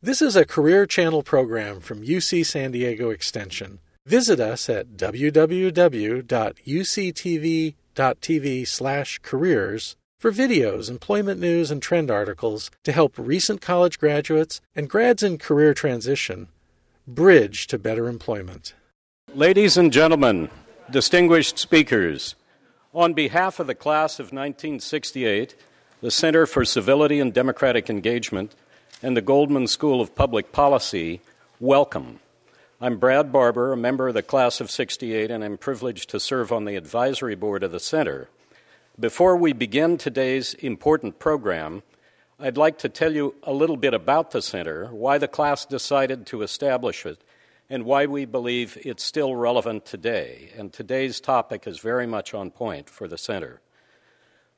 This is a Career Channel program from UC San Diego Extension. Visit us at www.uctv.tv/careers for videos, employment news, and trend articles to help recent college graduates and grads in career transition bridge to better employment. Ladies and gentlemen, distinguished speakers, on behalf of the class of 1968, the Center for Civility and Democratic Engagement, and the Goldman School of Public Policy, welcome. I'm Brad Barber, a member of the class of 68, and I'm privileged to serve on the advisory board of the Center. Before we begin today's important program, I'd like to tell you a little bit about the Center, why the class decided to establish it, and why we believe it's still relevant today. And today's topic is very much on point for the Center.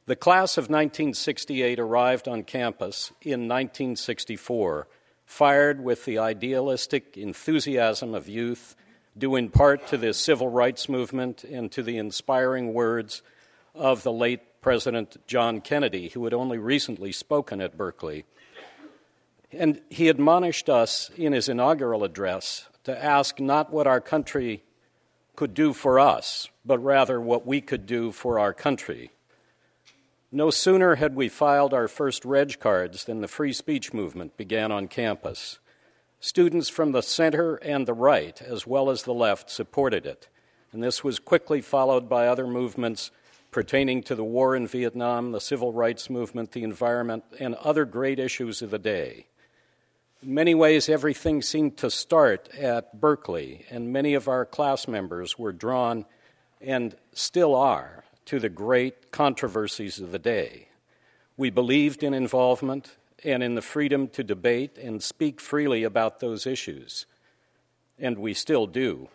The class of 1968 arrived on campus in 1964, fired with the idealistic enthusiasm of youth, due in part to the civil rights movement and to the inspiring words of the late President John Kennedy, who had only recently spoken at Berkeley. And he admonished us in his inaugural address to ask not what our country could do for us, but rather what we could do for our country. No sooner had we filed our first reg cards than the free speech movement began on campus. Students from the center and the right, as well as the left, supported it, and this was quickly followed by other movements pertaining to the war in Vietnam, the civil rights movement, the environment, and other great issues of the day. In many ways, everything seemed to start at Berkeley, and many of our class members were drawn, and still are, to the great controversies of the day. We believed in involvement and in the freedom to debate and speak freely about those issues, and we still do.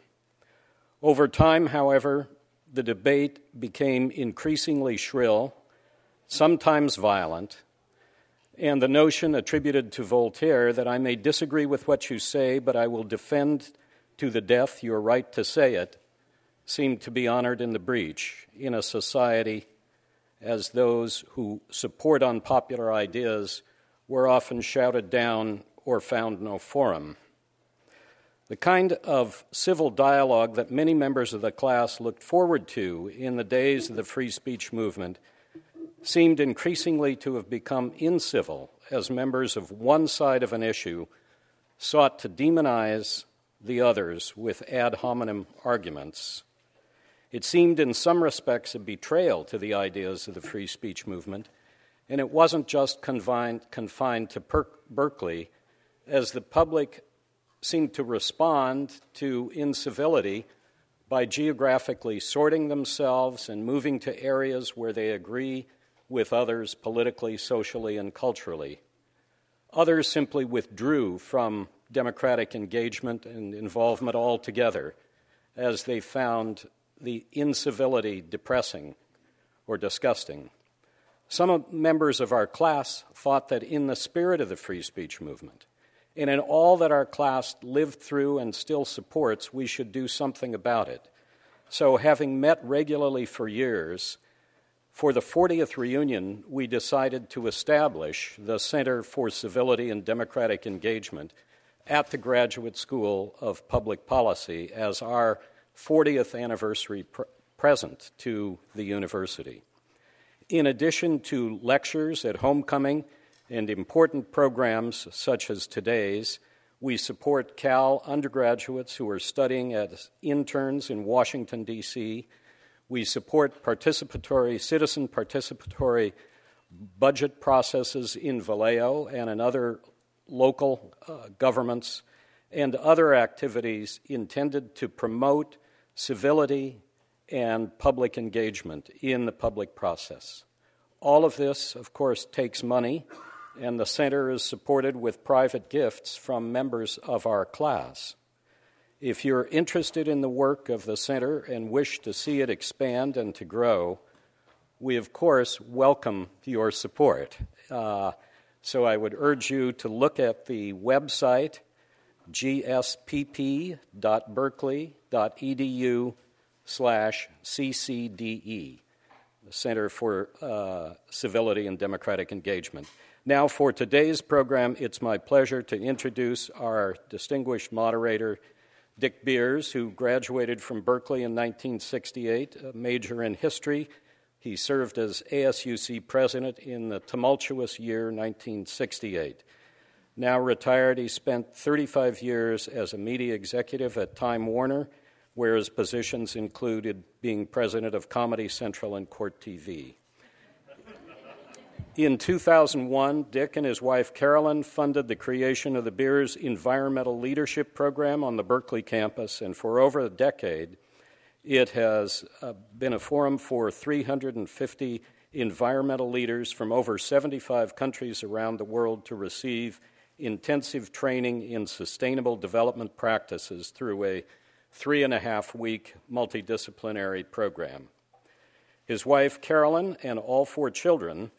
Over time, however, the debate became increasingly shrill, sometimes violent, and the notion attributed to Voltaire that I may disagree with what you say, but I will defend to the death your right to say it seemed to be honored in the breach in a society as those who support unpopular ideas were often shouted down or found no forum. The kind of civil dialogue that many members of the class looked forward to in the days of the free speech movement seemed increasingly to have become incivil as members of one side of an issue sought to demonize the others with ad hominem arguments it seemed, in some respects, a betrayal to the ideas of the free speech movement, and it wasn't just confined, confined to per- Berkeley, as the public seemed to respond to incivility by geographically sorting themselves and moving to areas where they agree with others politically, socially, and culturally. Others simply withdrew from democratic engagement and involvement altogether as they found the incivility depressing or disgusting. Some members of our class thought that in the spirit of the free speech movement, and in all that our class lived through and still supports, we should do something about it. So, having met regularly for years, for the 40th reunion, we decided to establish the Center for Civility and Democratic Engagement at the Graduate School of Public Policy as our 40th anniversary pr- present to the university. In addition to lectures at homecoming and important programs such as today's, we support Cal undergraduates who are studying as interns in Washington, D.C. We support participatory, citizen participatory budget processes in Vallejo and in other local uh, governments and other activities intended to promote civility, and public engagement in the public process. All of this, of course, takes money, and the center is supported with private gifts from members of our class. If you're interested in the work of the center and wish to see it expand and to grow, we, of course, welcome your support. Uh, so I would urge you to look at the website gspp.berkeley.edu slash ccde, the Center for uh, Civility and Democratic Engagement. Now, for today's program, it's my pleasure to introduce our distinguished moderator, Dick Beahrs, who graduated from Berkeley in 1968, a major in history. He served as ASUC president in the tumultuous year 1968. Now retired, he spent 35 years as a media executive at Time Warner, where his positions included being president of Comedy Central and Court TV. In 2001, Dick and his wife Carolyn funded the creation of the Beahrs Environmental Leadership Program on the Berkeley campus, and for over a decade, it has uh, been a forum for 350 environmental leaders from over 75 countries around the world to receive intensive training in sustainable development practices through a three and a half week multidisciplinary program. His wife, Carolyn, and all four children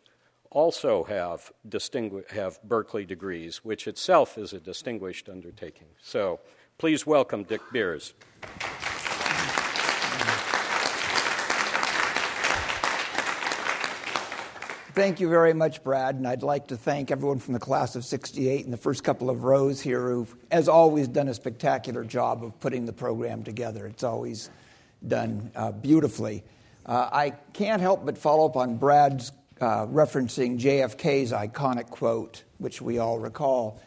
also have, distingu- have Berkeley degrees, which itself is a distinguished undertaking. So please welcome Dick Beahrs. Thank you very much, Brad. And I'd like to thank everyone from the class of 68 in the first couple of rows here who've, as always, done a spectacular job of putting the program together. It's always done uh, beautifully. Uh, I can't help but follow up on Brad's uh, referencing JFK's iconic quote, which we all recall.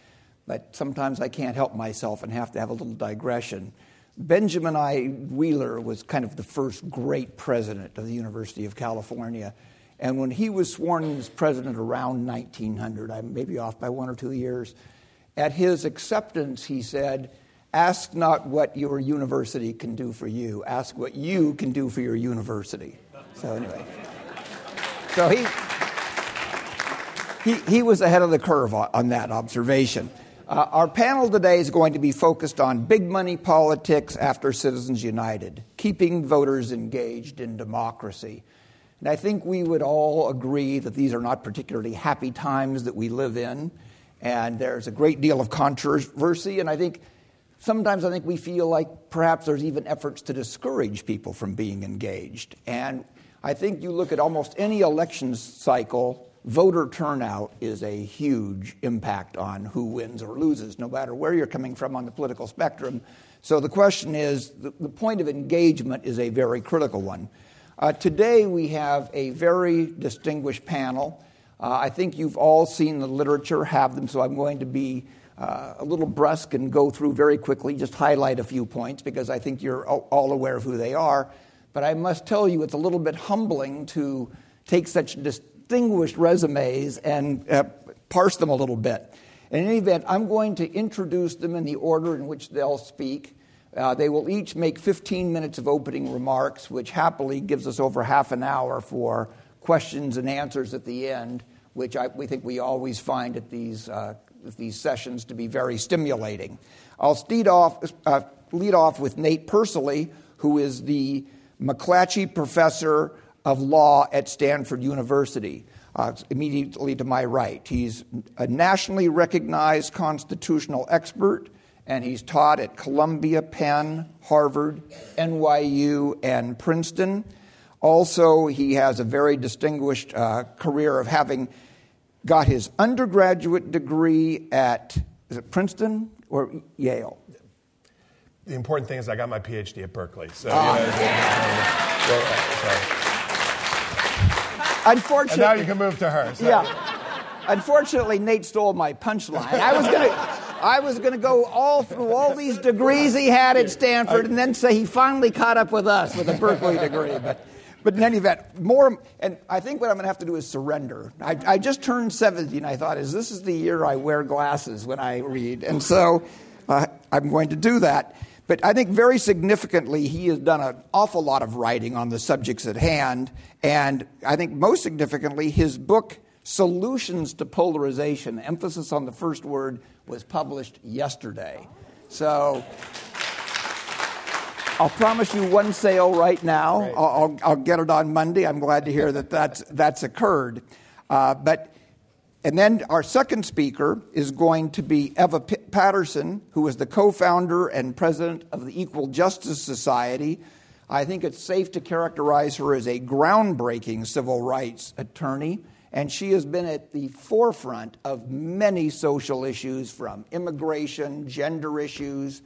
But sometimes I can't help myself and have to have a little digression. Benjamin I. Wheeler was kind of the first great president of the University of California. And when he was sworn in as president around 1900, I may be off by one or two years, at his acceptance, he said, Ask not what your university can do for you, ask what you can do for your university. So, anyway. So he, he, he was ahead of the curve on, on that observation. Uh, our panel today is going to be focused on big money politics after Citizens United, keeping voters engaged in democracy. And I think we would all agree that these are not particularly happy times that we live in, and there's a great deal of controversy. And I think sometimes I think we feel like perhaps there's even efforts to discourage people from being engaged. And I think you look at almost any election cycle, voter turnout is a huge impact on who wins or loses, no matter where you're coming from on the political spectrum. So the question is the, point of engagement is a very critical one. Uh, today we have a very distinguished panel. Uh, I think you've all seen the literature, have them, so I'm going to be uh, a little brusque and go through very quickly, just highlight a few points because I think you're all aware of who they are. But I must tell you, it's a little bit humbling to take such distinguished resumes and uh, parse them a little bit. In any event, I'm going to introduce them in the order in which they'll speak. Uh, they will each make 15 minutes of opening remarks, which happily gives us over half an hour for questions and answers at the end, which I, we think we always find at these, uh, these sessions to be very stimulating. I'll lead off, uh, lead off with Nate Persily, who is the McClatchy Professor of Law at Stanford University. Uh, immediately to my right. He's a nationally recognized constitutional expert and he's taught at Columbia, Penn, Harvard, NYU, and Princeton. Also, he has a very distinguished uh, career of having got his undergraduate degree at is it Princeton or Yale? The important thing is I got my PhD at Berkeley. So, uh, Unfortunately, and now you can move to her. So. Yeah. Unfortunately, Nate stole my punchline. I was going to. I was going to go all through all these degrees he had at Stanford and then say he finally caught up with us with a Berkeley degree. But, but in any event, more, and I think what I'm going to have to do is surrender. I, I just turned 70 and I thought, is this is the year I wear glasses when I read? And so uh, I'm going to do that. But I think very significantly, he has done an awful lot of writing on the subjects at hand. And I think most significantly, his book, Solutions to Polarization, emphasis on the first word, was published yesterday. So I'll promise you one sale right now. I'll, I'll, I'll, get it on Monday. I'm glad to hear that that's, that's occurred. Uh, but and then our second speaker is going to be Eva P- Paterson, who is the co-founder and president of the Equal Justice Society. I think it's safe to characterize her as a groundbreaking civil rights attorney And she has been at the forefront of many social issues from immigration, gender issues,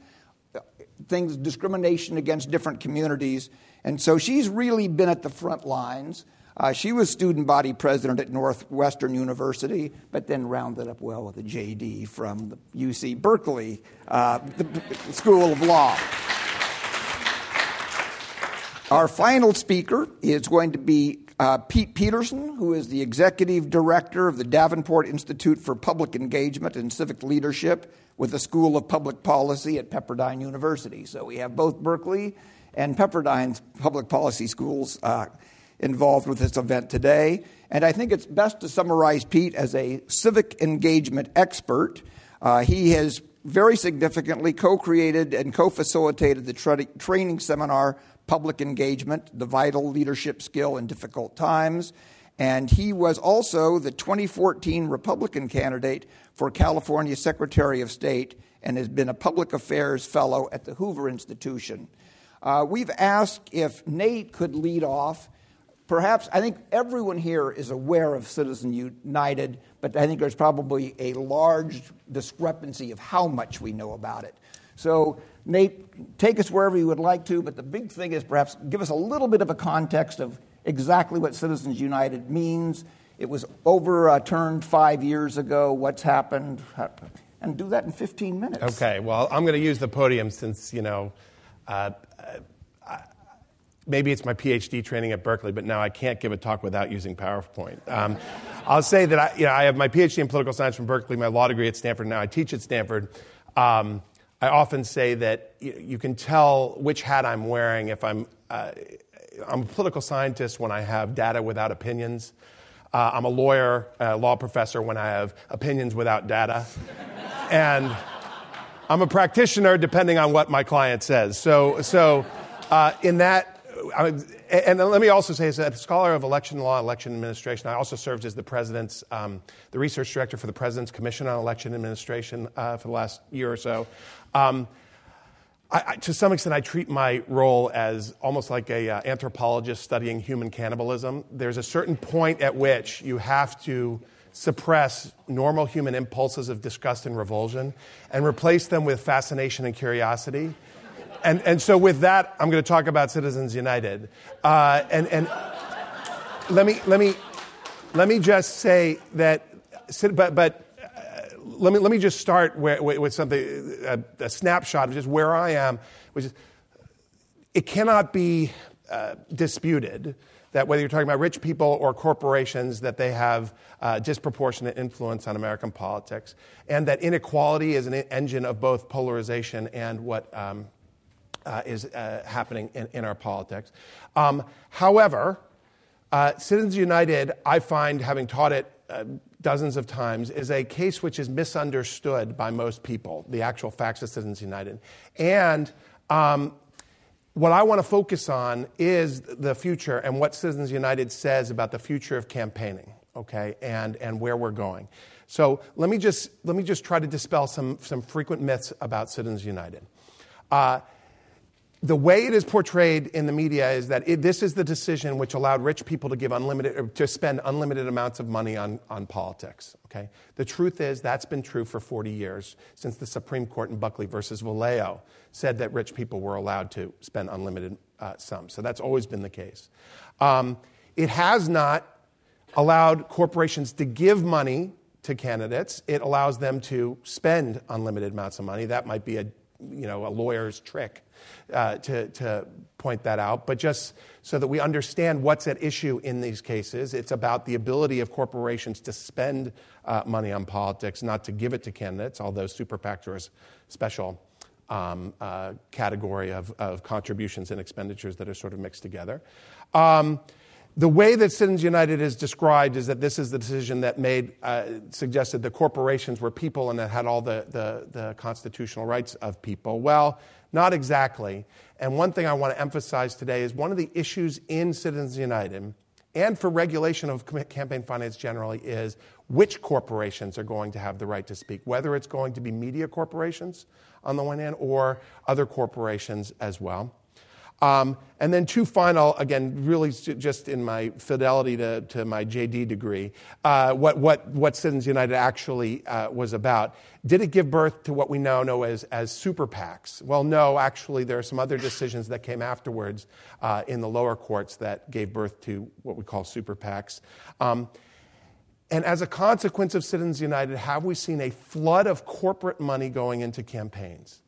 things, discrimination against different communities. And so she's really been at the front lines. Uh, she was student body president at Northwestern University, but then rounded up well with a JD from the UC Berkeley uh, School of Law. Our final speaker is going to be uh, Pete Peterson, who is the executive director of the Davenport Institute for Public Engagement and Civic Leadership with the School of Public Policy at Pepperdine University. So we have both Berkeley and Pepperdine's public policy schools uh, involved with this event today. And I think it's best to summarize Pete as a civic engagement expert. Uh, he has very significantly co created and co facilitated the tra- training seminar Public Engagement, the vital leadership skill in difficult times. And he was also the 2014 Republican candidate for California Secretary of State and has been a public affairs fellow at the Hoover Institution. Uh, we've asked if Nate could lead off perhaps I think everyone here is aware of Citizen United, but I think there's probably a large discrepancy of how much we know about it. So, Nate, take us wherever you would like to, but the big thing is perhaps give us a little bit of a context of exactly what Citizens United means. It was overturned five years ago. What's happened? And do that in 15 minutes. Okay, well, I'm going to use the podium since, you know, uh, maybe it's my PhD training at Berkeley, but now I can't give a talk without using PowerPoint. Um, I'll say that I, you know, I have my PhD in political science from Berkeley, my law degree at Stanford, now I teach at Stanford. Um, I often say that you, can tell which hat I'm wearing if I'm, uh, I'm a political scientist when I have data without opinions. Uh, I'm a lawyer, a law professor when I have opinions without data. and I'm a practitioner depending on what my client says. So, so uh, in that and let me also say, as a scholar of election law, election administration, I also served as the president's, um, the research director for the President's Commission on Election Administration uh, for the last year or so. Um, I, I, to some extent, I treat my role as almost like an uh, anthropologist studying human cannibalism. There's a certain point at which you have to suppress normal human impulses of disgust and revulsion and replace them with fascination and curiosity and, and so with that, I'm going to talk about Citizens United. Uh, and and let, me, let, me, let me just say that, but, but let, me, let me just start where, with something, a, a, snapshot of just where I am, which is it cannot be uh, disputed that whether you're talking about rich people or corporations, that they have uh, disproportionate influence on American politics, and that inequality is an engine of both polarization and what um, uh, is uh, happening in, in, our politics. Um, however, uh, Citizens United, I find, having taught it uh, dozens of times, is a case which is misunderstood by most people, the actual facts of Citizens United. And um, what I want to focus on is the future and what Citizens United says about the future of campaigning, okay, and, and where we're going. So let me just, let me just try to dispel some, some frequent myths about Citizens United. Uh, the way it is portrayed in the media is that it, this is the decision which allowed rich people to give unlimited to spend unlimited amounts of money on, on politics okay? The truth is that's been true for 40 years since the supreme court in buckley versus valeo said that rich people were allowed to spend unlimited uh, sums. So that's always been the case. Um, it has not allowed corporations to give money to candidates. It allows them to spend unlimited amounts of money. That might be a you know a lawyer's trick uh, to, to point that out, but just so that we understand what's at issue in these cases. It's about the ability of corporations to spend uh, money on politics, not to give it to candidates, although super PACs are a special um, uh, category of, of, contributions and expenditures that are sort of mixed together. Um, the way that Citizens United is described is that this is the decision that made, uh, suggested the corporations were people and that had all the, the, the, constitutional rights of people. Well, not exactly. And one thing I want to emphasize today is one of the issues in Citizens United and for regulation of campaign finance generally is which corporations are going to have the right to speak, whether it's going to be media corporations on the one hand or other corporations as well. Um, and then two final, again, really just in my fidelity to, to my JD degree, uh, what, what, what Citizens United actually uh, was about. Did it give birth to what we now know as, as super PACs? Well, no, actually, there are some other decisions that came afterwards uh, in the lower courts that gave birth to what we call super PACs. Um, and as a consequence of Citizens United, have we seen a flood of corporate money going into campaigns?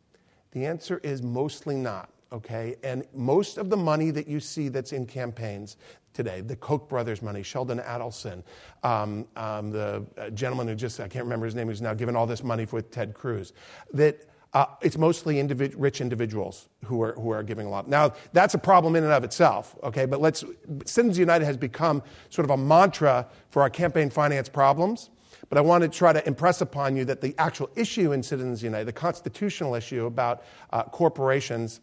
The answer is mostly not okay? And most of the money that you see that's in campaigns today, the Koch brothers' money, Sheldon Adelson, um, um, the uh, gentleman who just, I can't remember his name, who's now given all this money with Ted Cruz, that uh, it's mostly individ- rich individuals who are, who are giving a lot. Now, that's a problem in and of itself, okay? But let's, Citizens United has become sort of a mantra for our campaign finance problems. But I want to try to impress upon you that the actual issue in Citizens United, the constitutional issue about uh, corporations,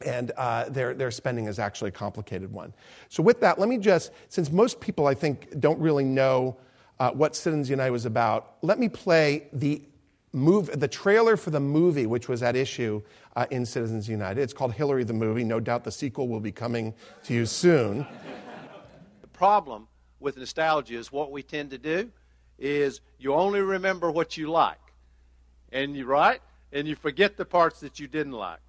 and uh, their, their spending is actually a complicated one. So, with that, let me just, since most people I think don't really know uh, what Citizens United was about, let me play the move, the trailer for the movie, which was at issue uh, in Citizens United. It's called Hillary the Movie. No doubt the sequel will be coming to you soon. The problem with nostalgia is what we tend to do is you only remember what you like, and you right, and you forget the parts that you didn't like.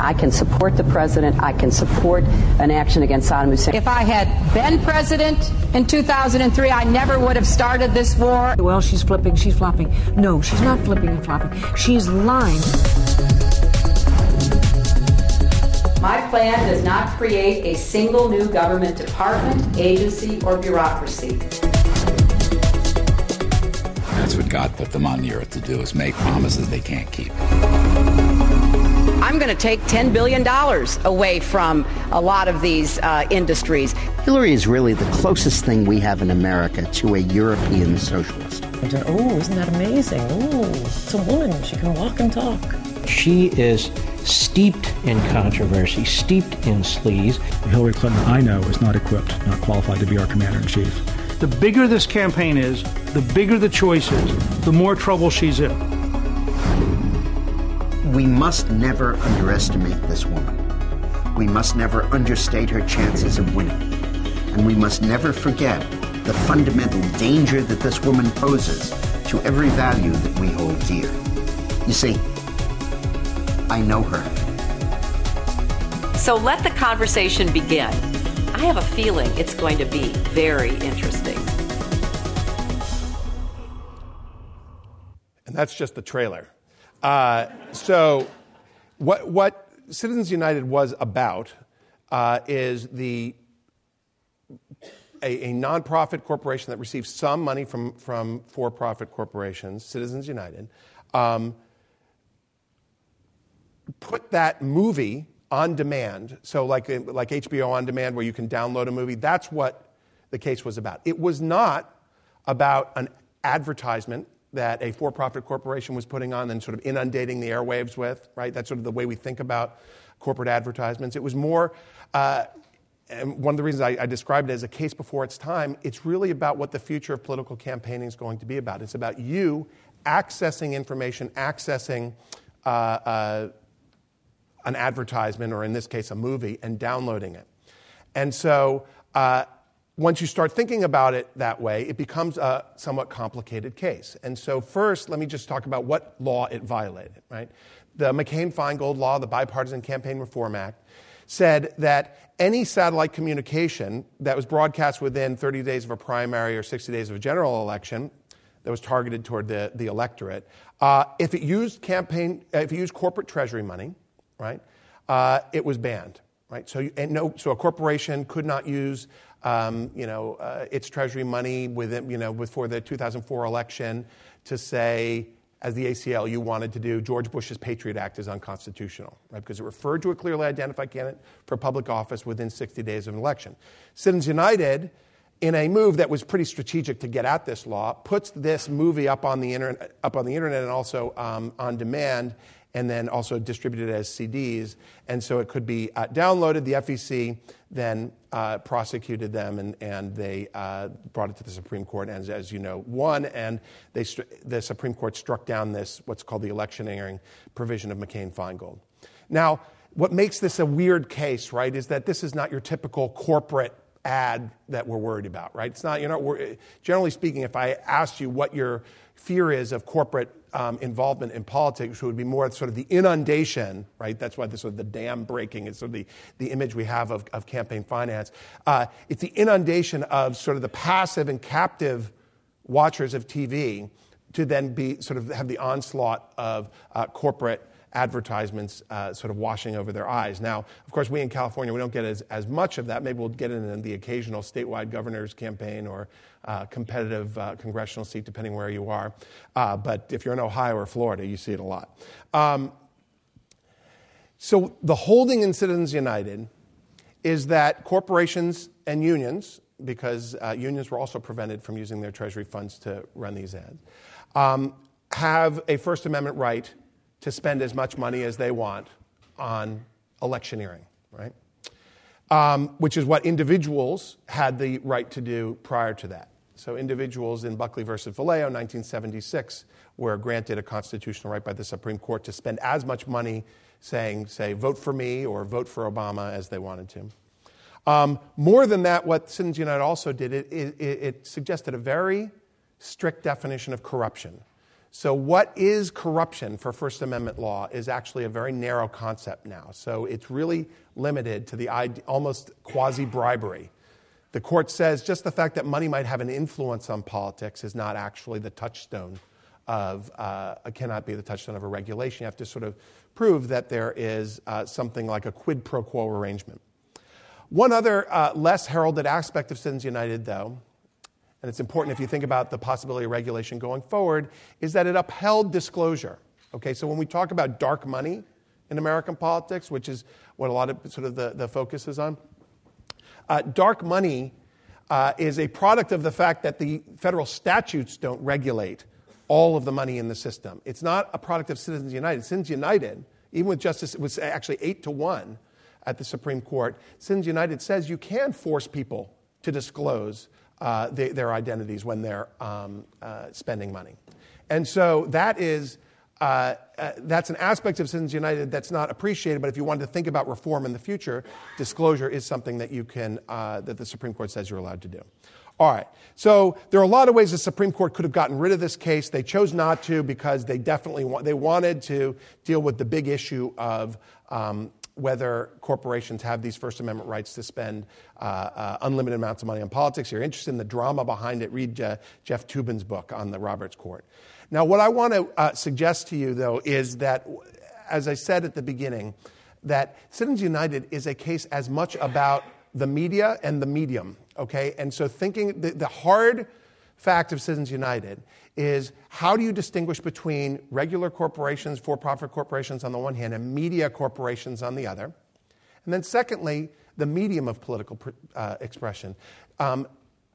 I can support the president. I can support an action against Saddam Hussein. If I had been president in 2003, I never would have started this war. Well, she's flipping, she's flopping. No, she's not flipping and flopping. She's lying. My plan does not create a single new government department, agency, or bureaucracy. That's what God put them on the earth to do, is make promises they can't keep. I'm going to take $10 billion away from a lot of these uh, industries. Hillary is really the closest thing we have in America to a European socialist. Oh, isn't that amazing? Oh, it's a woman. She can walk and talk. She is steeped in controversy, steeped in sleaze. Hillary Clinton, I know, is not equipped, not qualified to be our commander in chief. The bigger this campaign is, the bigger the choice is, the more trouble she's in we must never underestimate this woman. We must never understate her chances of winning. And we must never forget the fundamental danger that this woman poses to every value that we hold dear. You see, I know her. So let the conversation begin. I have a feeling it's going to be very interesting. And that's just the trailer. Uh, so, what, what Citizens United was about uh, is the a, a, nonprofit corporation that receives some money from, from for profit corporations, Citizens United, um, put that movie on demand, so like, like HBO on demand where you can download a movie, that's what the case was about. It was not about an advertisement that a for profit corporation was putting on and sort of inundating the airwaves with, right? That's sort of the way we think about corporate advertisements. It was more, uh, and one of the reasons I, I, described it as a case before its time, it's really about what the future of political campaigning is going to be about. It's about you accessing information, accessing uh, uh, an advertisement, or in this case, a movie, and downloading it. And so, uh, once you start thinking about it that way, it becomes a somewhat complicated case. And so, first, let me just talk about what law it violated, right? The McCain Feingold Law, the Bipartisan Campaign Reform Act, said that any satellite communication that was broadcast within 30 days of a primary or 60 days of a general election that was targeted toward the, the electorate, uh, if it used campaign, if it used corporate treasury money, right, uh, it was banned, right? So, you, and no, so a corporation could not use um, you know, uh, its treasury money within, you know, before the 2004 election to say, as the ACLU wanted to do George Bush's Patriot Act is unconstitutional, right? Because it referred to a clearly identified candidate for public office within 60 days of an election. Citizens United, in a move that was pretty strategic to get at this law, puts this movie up on the internet, up on the internet and also um, on demand and then also distributed as CDs. And so it could be uh, downloaded. The FEC then uh, prosecuted them, and, and they uh, brought it to the Supreme Court, and as, you know, won. And they, the Supreme Court struck down this, what's called the electioneering provision of McCain Feingold. Now, what makes this a weird case, right, is that this is not your typical corporate ad that we're worried about, right? It's not, you're not, generally speaking, if I asked you what your fear is of corporate um, involvement in politics, which would be more sort of the inundation, right? That's why this sort of the dam breaking is sort of the, the image we have of, of campaign finance. Uh, it's the inundation of sort of the passive and captive watchers of TV to then be sort of have the onslaught of uh, corporate advertisements uh, sort of washing over their eyes. Now, of course, we in California, we don't get as, as much of that. Maybe we'll get it in the occasional statewide governor's campaign or uh, competitive uh, congressional seat, depending where you are. Uh, but if you're in Ohio or Florida, you see it a lot. Um, so the holding in Citizens United is that corporations and unions, because uh, unions were also prevented from using their Treasury funds to run these ads, um, have a First Amendment right to spend as much money as they want on electioneering, right? Um, which is what individuals had the right to do prior to that. So, individuals in Buckley versus Valeo, 1976, were granted a constitutional right by the Supreme Court to spend as much money saying, say, vote for me or vote for Obama as they wanted to. Um, more than that, what Citizens United also did, it, it, it suggested a very strict definition of corruption. So, what is corruption for First Amendment law is actually a very narrow concept now. So, it's really limited to the almost quasi bribery. The court says just the fact that money might have an influence on politics is not actually the touchstone of, uh, cannot be the touchstone of a regulation. You have to sort of prove that there is uh, something like a quid pro quo arrangement. One other uh, less heralded aspect of Citizens United, though, and it's important if you think about the possibility of regulation going forward, is that it upheld disclosure. Okay, so when we talk about dark money in American politics, which is what a lot of sort of the, the focus is on, uh, dark money uh, is a product of the fact that the federal statutes don't regulate all of the money in the system. It's not a product of Citizens United. Citizens United, even with Justice, it was actually eight to one at the Supreme Court. Citizens United says you can force people to disclose uh, they, their identities when they're um, uh, spending money. And so that is. Uh, uh, that's an aspect of Citizens United that's not appreciated, but if you wanted to think about reform in the future, disclosure is something that you can, uh, that the Supreme Court says you're allowed to do. All right. So there are a lot of ways the Supreme Court could have gotten rid of this case. They chose not to because they definitely wa- they wanted to deal with the big issue of um, whether corporations have these First Amendment rights to spend uh, uh, unlimited amounts of money on politics. If you're interested in the drama behind it, read uh, Jeff Toobin's book on the Roberts Court. Now, what I want to uh, suggest to you, though, is that, as I said at the beginning, that Citizens United is a case as much about the media and the medium, okay? And so, thinking the, the hard fact of Citizens United is how do you distinguish between regular corporations, for profit corporations on the one hand, and media corporations on the other? And then, secondly, the medium of political uh, expression. Um,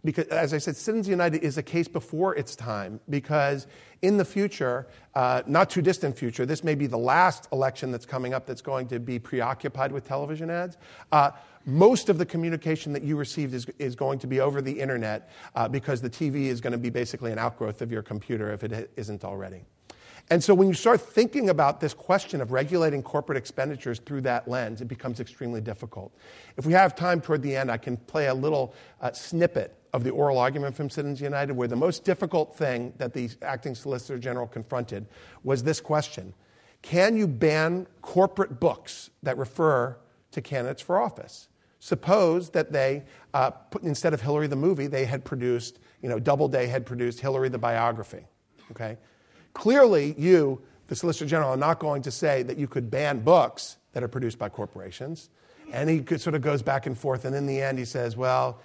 because, as I said, Citizens United is a case before its time because in the future, uh, not too distant future, this may be the last election that's coming up that's going to be preoccupied with television ads. Uh, most of the communication that you received is, is going to be over the internet uh, because the TV is going to be basically an outgrowth of your computer if it isn't already. And so when you start thinking about this question of regulating corporate expenditures through that lens, it becomes extremely difficult. If we have time toward the end, I can play a little uh, snippet of the oral argument from Citizens United where the most difficult thing that the acting Solicitor General confronted was this question Can you ban corporate books that refer to candidates for office? Suppose that they, uh, put, instead of Hillary the movie, they had produced, you know, Doubleday had produced Hillary the biography. Okay? Clearly, you, the Solicitor General, are not going to say that you could ban books that are produced by corporations. And he sort of goes back and forth, and in the end, he says, well,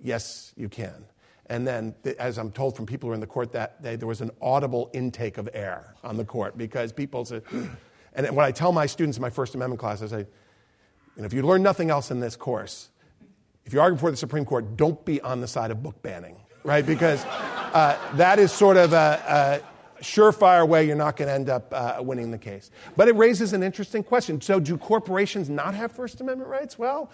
yes, you can. And then, as I'm told from people who were in the court that day, there was an audible intake of air on the court because people said, and when I tell my students in my First Amendment class, I say, and if you learn nothing else in this course, if you argue before the Supreme Court, don't be on the side of book banning, right? Because uh, that is sort of a, surefire way you're not going to end up uh, winning the case. But it raises an interesting question. So, do corporations not have First Amendment rights? Well,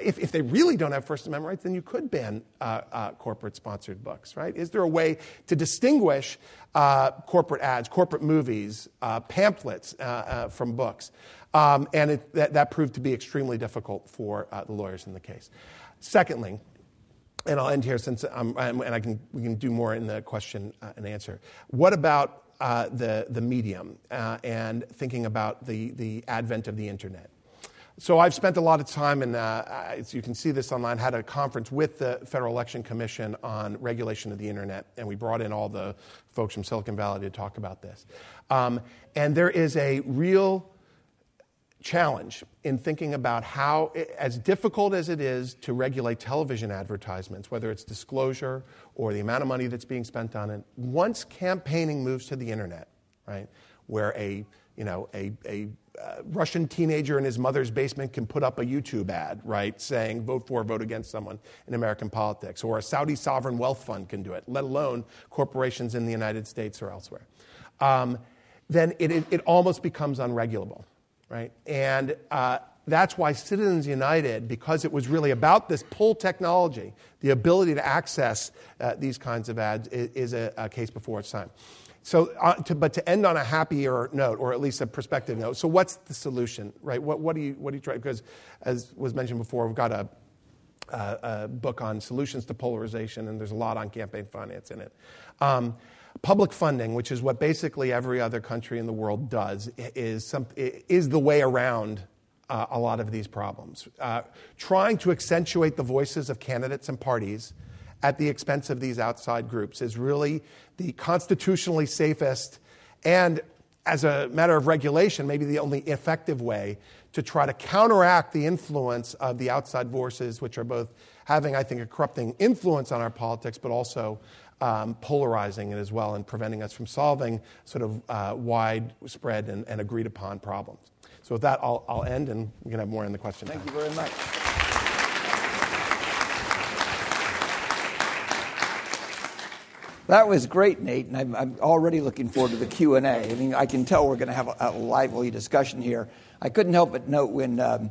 if, if they really don't have First Amendment rights, then you could ban uh, uh, corporate sponsored books, right? Is there a way to distinguish uh, corporate ads, corporate movies, uh, pamphlets uh, from books? Um, and it, that, that, proved to be extremely difficult for the lawyers in the case. Secondly, and I'll end here since I'm, and I can, we can do more in the question and answer. What about uh, the, the medium uh, and thinking about the, the advent of the internet. So I've spent a lot of time, and uh, as you can see this online, had a conference with the Federal Election Commission on regulation of the internet, and we brought in all the folks from Silicon Valley to talk about this. Um, and there is a real challenge in thinking about how, as difficult as it is to regulate television advertisements, whether it's disclosure or the amount of money that's being spent on it, once campaigning moves to the internet, right, where a you know a, a uh, Russian teenager in his mother's basement can put up a YouTube ad, right, saying vote for, vote against someone in American politics, or a Saudi sovereign wealth fund can do it, let alone corporations in the United States or elsewhere. Um, then it, it, it almost becomes unregulable right? And uh, that's why Citizens United, because it was really about this pull technology, the ability to access uh, these kinds of ads, is, is a, a, case before its time. So, uh, to, but to end on a happier note, or at least a perspective note, so what's the solution, right? What, what do you what do you try? Because, as was mentioned before, we've got a, a, book on solutions to polarization, and there's a lot on campaign finance in it. Um, Public funding, which is what basically every other country in the world does, is, some, is the way around uh, a lot of these problems. Uh, trying to accentuate the voices of candidates and parties at the expense of these outside groups is really the constitutionally safest and, as a matter of regulation, maybe the only effective way to try to counteract the influence of the outside forces, which are both having, I think, a corrupting influence on our politics, but also um, polarizing it as well and preventing us from solving sort of uh, widespread and, and, agreed upon problems. So with that, I'll, I'll end and we can have more in the question. Thank time. you very much. That was great, Nate, and I'm, I'm, already looking forward to the Q and A. I mean, I can tell we're going to have a, a, lively discussion here. I couldn't help but note when um,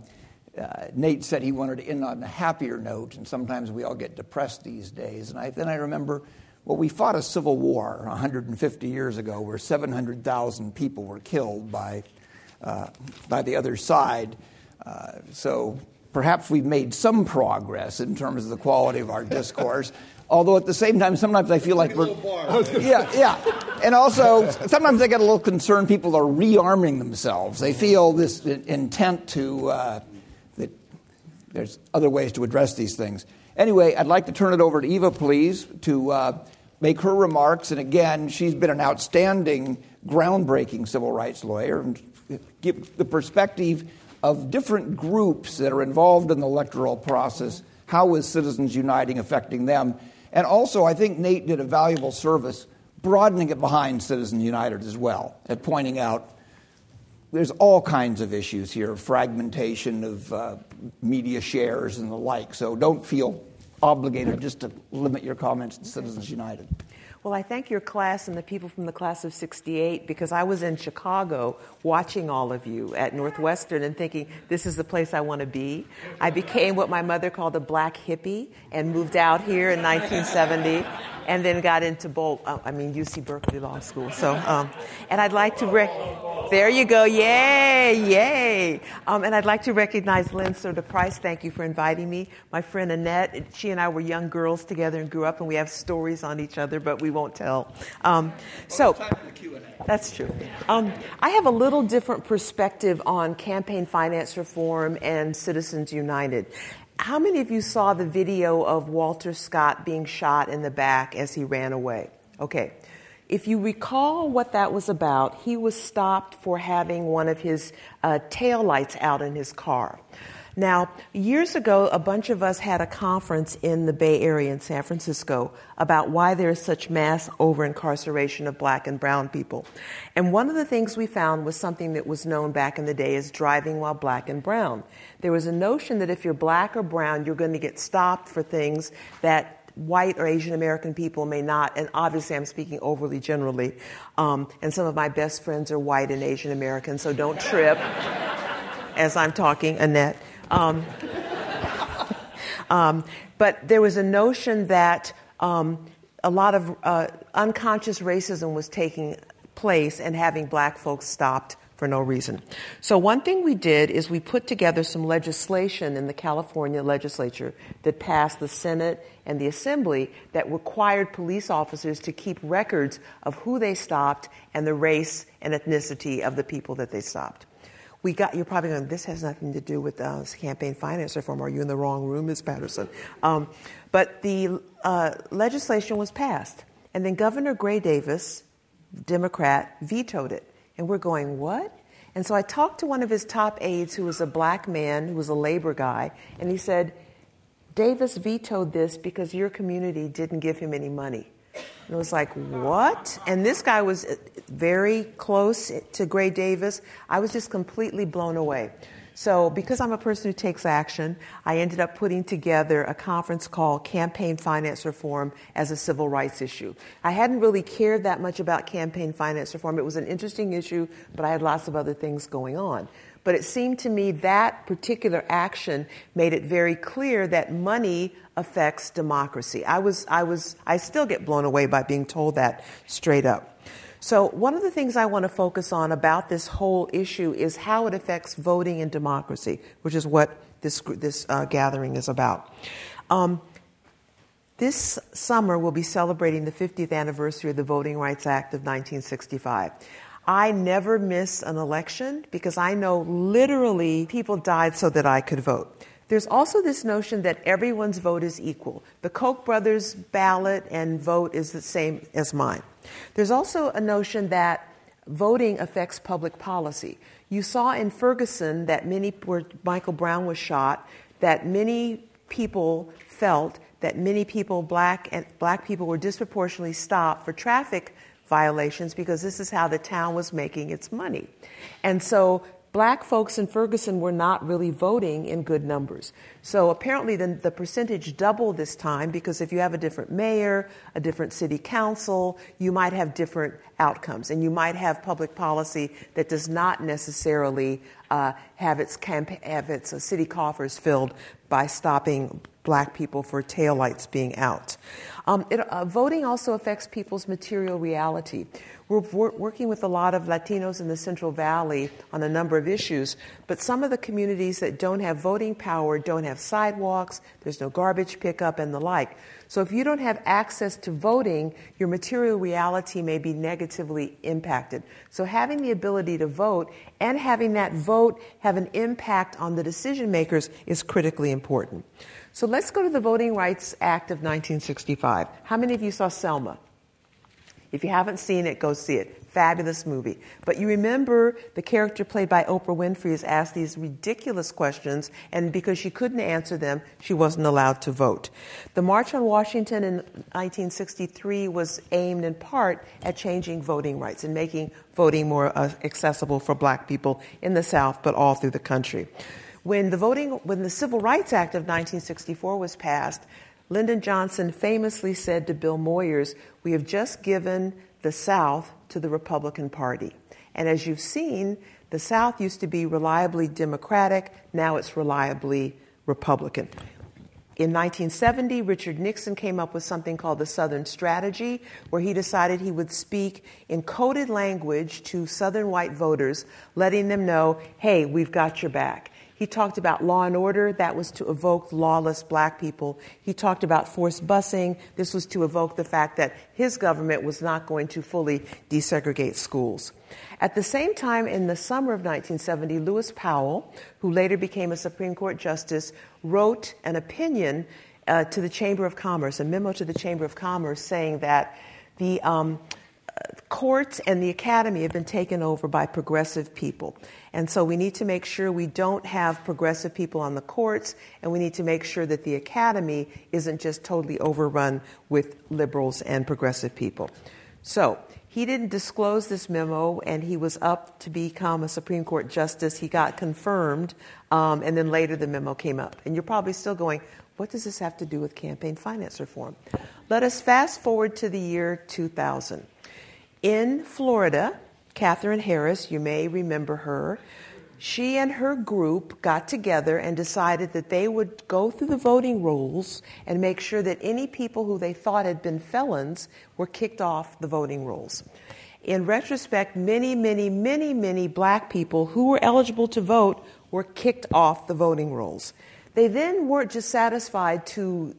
uh, Nate said he wanted to end on a happier note, and sometimes we all get depressed these days. And I, then I remember well, we fought a civil war 150 years ago where 700,000 people were killed by, uh, by the other side. Uh, so perhaps we've made some progress in terms of the quality of our discourse. Although at the same time, sometimes I feel like we're. Yeah, yeah. And also, sometimes I get a little concerned people are rearming themselves. They feel this intent to, uh, that there's other ways to address these things. Anyway, I'd like to turn it over to Eva, please, to uh, make her remarks. And again, she's been an outstanding, groundbreaking civil rights lawyer and give the perspective of different groups that are involved in the electoral process. How is Citizens Uniting affecting them? And also, I think Nate did a valuable service broadening it behind Citizens United as well, at pointing out there's all kinds of issues here fragmentation of uh, media shares and the like. So don't feel obligated just to limit your comments to Citizens United. Well, I thank your class and the people from the class of 68 because I was in Chicago watching all of you at Northwestern and thinking, this is the place I want to be. I became what my mother called a black hippie and moved out here in 1970 and then got into Boalt, uh, I mean, UC Berkeley Law School. So, um, and I'd like to, rec- there you go, yay, yay. Um, and I'd like to recognize Lynn Serta Price. Thank you for inviting me. My friend Annette, she and I were young girls together and grew up, and we have stories on each other, but we won't tell. Um, so, that's true. Um, I have a little different perspective on campaign finance reform and Citizens United. How many of you saw the video of Walter Scott being shot in the back as he ran away? Okay. If you recall what that was about, he was stopped for having one of his uh, tail lights out in his car. Now, years ago, a bunch of us had a conference in the Bay Area in San Francisco about why there is such mass over incarceration of black and brown people. And one of the things we found was something that was known back in the day as driving while black and brown. There was a notion that if you're black or brown, you're going to get stopped for things that white or Asian American people may not, and obviously I'm speaking overly generally, um, and some of my best friends are white and Asian American, so don't trip as I'm talking, Annette. Um, um, but there was a notion that um, a lot of uh, unconscious racism was taking place and having black folks stopped for no reason. So, one thing we did is we put together some legislation in the California legislature that passed the Senate and the Assembly that required police officers to keep records of who they stopped and the race and ethnicity of the people that they stopped. We got, you're probably going, this has nothing to do with uh, campaign finance reform. Are you in the wrong room, Ms. Paterson? Um, but the uh, legislation was passed. And then Governor Gray Davis, Democrat, vetoed it. And we're going, what? And so I talked to one of his top aides who was a black man, who was a labor guy, and he said, Davis vetoed this because your community didn't give him any money. And I was like, what? And this guy was uh, very close to Gray Davis. I was just completely blown away. So, because I'm a person who takes action, I ended up putting together a conference called Campaign Finance Reform as a Civil Rights Issue. I hadn't really cared that much about campaign finance reform. It was an interesting issue, but I had lots of other things going on. But it seemed to me that particular action made it very clear that money affects democracy. I was, I was, I still get blown away by being told that straight up. So, one of the things I want to focus on about this whole issue is how it affects voting and democracy, which is what this, this uh, gathering is about. Um, this summer, we'll be celebrating the 50th anniversary of the Voting Rights Act of 1965. I never miss an election because I know literally people died so that I could vote. There's also this notion that everyone's vote is equal. The Koch brothers' ballot and vote is the same as mine. There's also a notion that voting affects public policy. You saw in Ferguson that many, where Michael Brown was shot, that many people felt that many people, black and black people, were disproportionately stopped for traffic violations because this is how the town was making its money. And so black folks in Ferguson were not really voting in good numbers. So apparently the, the, percentage doubled this time because if you have a different mayor, a different city council, you might have different outcomes. And you might have public policy that does not necessarily uh, have its, camp- have its uh, city coffers filled by stopping black people for taillights being out. Um, it, uh, voting also affects people's material reality. We're working with a lot of Latinos in the Central Valley on a number of issues, but some of the communities that don't have voting power don't have sidewalks, there's no garbage pickup, and the like. So if you don't have access to voting, your material reality may be negatively impacted. So having the ability to vote and having that vote have an impact on the decision makers is critically important. So let's go to the Voting Rights Act of 1965. How many of you saw Selma? If you haven't seen it, go see it. Fabulous movie. But you remember the character played by Oprah Winfrey is asked these ridiculous questions, and because she couldn't answer them, she wasn't allowed to vote. The March on Washington in 1963 was aimed in part at changing voting rights and making voting more uh, accessible for black people in the South, but all through the country. When the voting, when the Civil Rights Act of 1964 was passed, Lyndon Johnson famously said to Bill Moyers, We have just given the South to the Republican Party. And as you've seen, the South used to be reliably Democratic, now it's reliably Republican. In 1970, Richard Nixon came up with something called the Southern Strategy, where he decided he would speak in coded language to Southern white voters, letting them know, hey, we've got your back. He talked about law and order, that was to evoke lawless black people. He talked about forced busing, this was to evoke the fact that his government was not going to fully desegregate schools. At the same time, in the summer of 1970, Lewis Powell, who later became a Supreme Court justice, wrote an opinion uh, to the Chamber of Commerce, a memo to the Chamber of Commerce saying that the um, courts and the academy have been taken over by progressive people. And so we need to make sure we don't have progressive people on the courts, and we need to make sure that the academy isn't just totally overrun with liberals and progressive people. So he didn't disclose this memo, and he was up to become a Supreme Court justice. He got confirmed, um, and then later the memo came up. And you're probably still going, what does this have to do with campaign finance reform? Let us fast forward to the year 2000. In Florida, Katherine Harris, you may remember her, she and her group got together and decided that they would go through the voting rolls and make sure that any people who they thought had been felons were kicked off the voting rolls. In retrospect, many, many, many, many black people who were eligible to vote were kicked off the voting rolls. They then weren't just satisfied to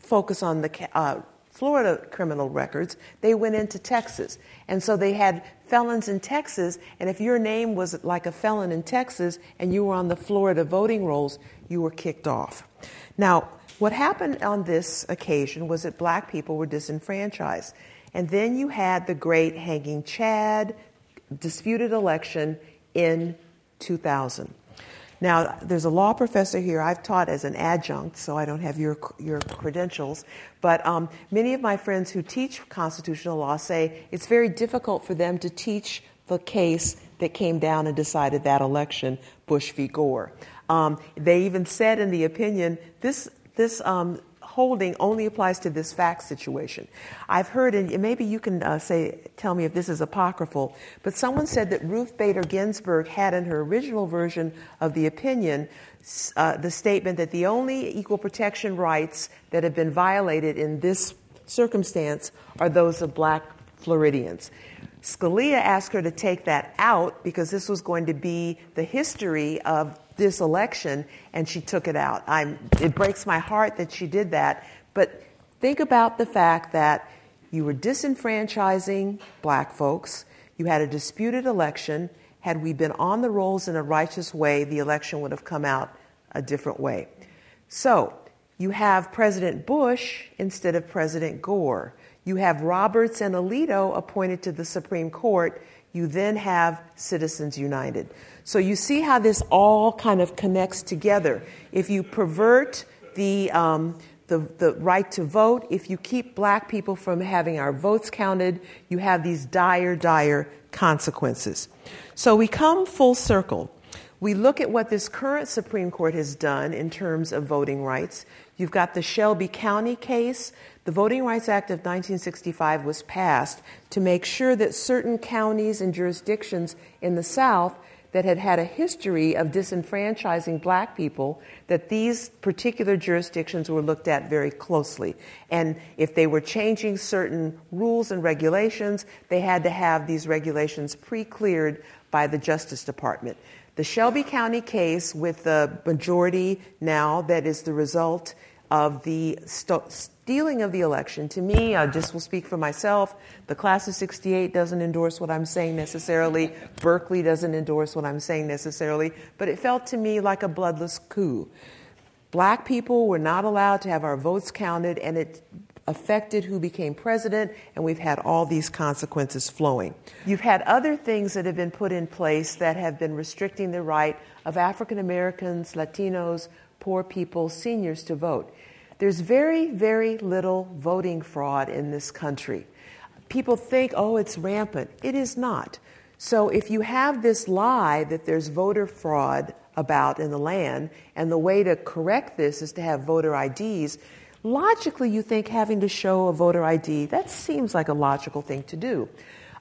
focus on the uh, Florida criminal records, they went into Texas. And so they had felons in Texas, and if your name was like a felon in Texas and you were on the Florida voting rolls, you were kicked off. Now, what happened on this occasion was that black people were disenfranchised. And then you had the great hanging Chad disputed election in 2000. Now, there's a law professor here. I've taught as an adjunct, so I don't have your, your credentials. But um, many of my friends who teach constitutional law say it's very difficult for them to teach the case that came down and decided that election, Bush v. Gore. Um, they even said in the opinion, this, this um, holding only applies to this fact situation. I've heard, and maybe you can uh, say, tell me if this is apocryphal, but someone said that Ruth Bader Ginsburg had in her original version of the opinion uh, the statement that the only equal protection rights that have been violated in this circumstance are those of black Floridians. Scalia asked her to take that out because this was going to be the history of this election, and she took it out. I'm, it breaks my heart that she did that, but think about the fact that you were disenfranchising black folks, you had a disputed election. Had we been on the rolls in a righteous way, the election would have come out a different way. So, you have President Bush instead of President Gore. You have Roberts and Alito appointed to the Supreme Court. You then have Citizens United. So you see how this all kind of connects together. If you pervert the, um, the, the right to vote, if you keep black people from having our votes counted, you have these dire, dire consequences. So we come full circle. We look at what this current Supreme Court has done in terms of voting rights. You've got the Shelby County case. The Voting Rights Act of 1965 was passed to make sure that certain counties and jurisdictions in the South that had had a history of disenfranchising black people, that these particular jurisdictions were looked at very closely. And if they were changing certain rules and regulations, they had to have these regulations pre cleared by the Justice Department. The Shelby County case, with the majority now that is the result of the st- stealing of the election. To me, I just will speak for myself. The class of 68 doesn't endorse what I'm saying necessarily. Berkeley doesn't endorse what I'm saying necessarily. But it felt to me like a bloodless coup. Black people were not allowed to have our votes counted, and it affected who became president, and we've had all these consequences flowing. You've had other things that have been put in place that have been restricting the right of African Americans, Latinos, poor people, seniors to vote. There's very, very little voting fraud in this country. People think, oh, it's rampant. It is not. So if you have this lie that there's voter fraud about in the land, and the way to correct this is to have voter IDs, logically you think having to show a voter ID, that seems like a logical thing to do.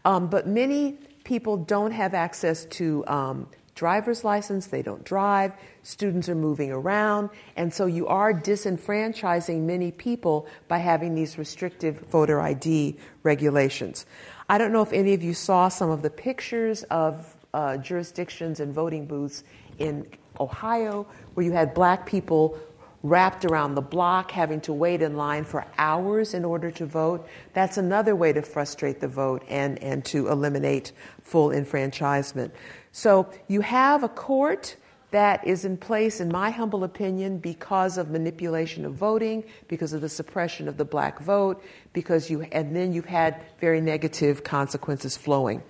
Um, but many people don't have access to um, driver's license, they don't drive, students are moving around, and so you are disenfranchising many people by having these restrictive voter ID regulations. I don't know if any of you saw some of the pictures of uh, jurisdictions and voting booths in Ohio where you had black people wrapped around the block, having to wait in line for hours in order to vote. That's another way to frustrate the vote and, and to eliminate full enfranchisement. So you have a court that is in place, in my humble opinion, because of manipulation of voting, because of the suppression of the black vote, because you, and then you've had very negative consequences flowing.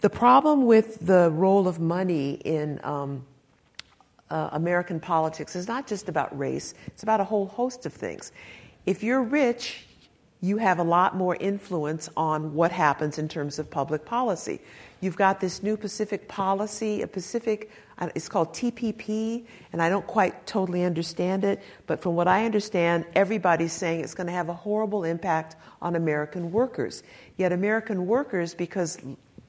The problem with the role of money in um, uh, American politics is not just about race, it's about a whole host of things. If you're rich, you have a lot more influence on what happens in terms of public policy. You've got this new Pacific policy, a Pacific, it's called TPP, and I don't quite totally understand it, but from what I understand, everybody's saying it's going to have a horrible impact on American workers. Yet, American workers, because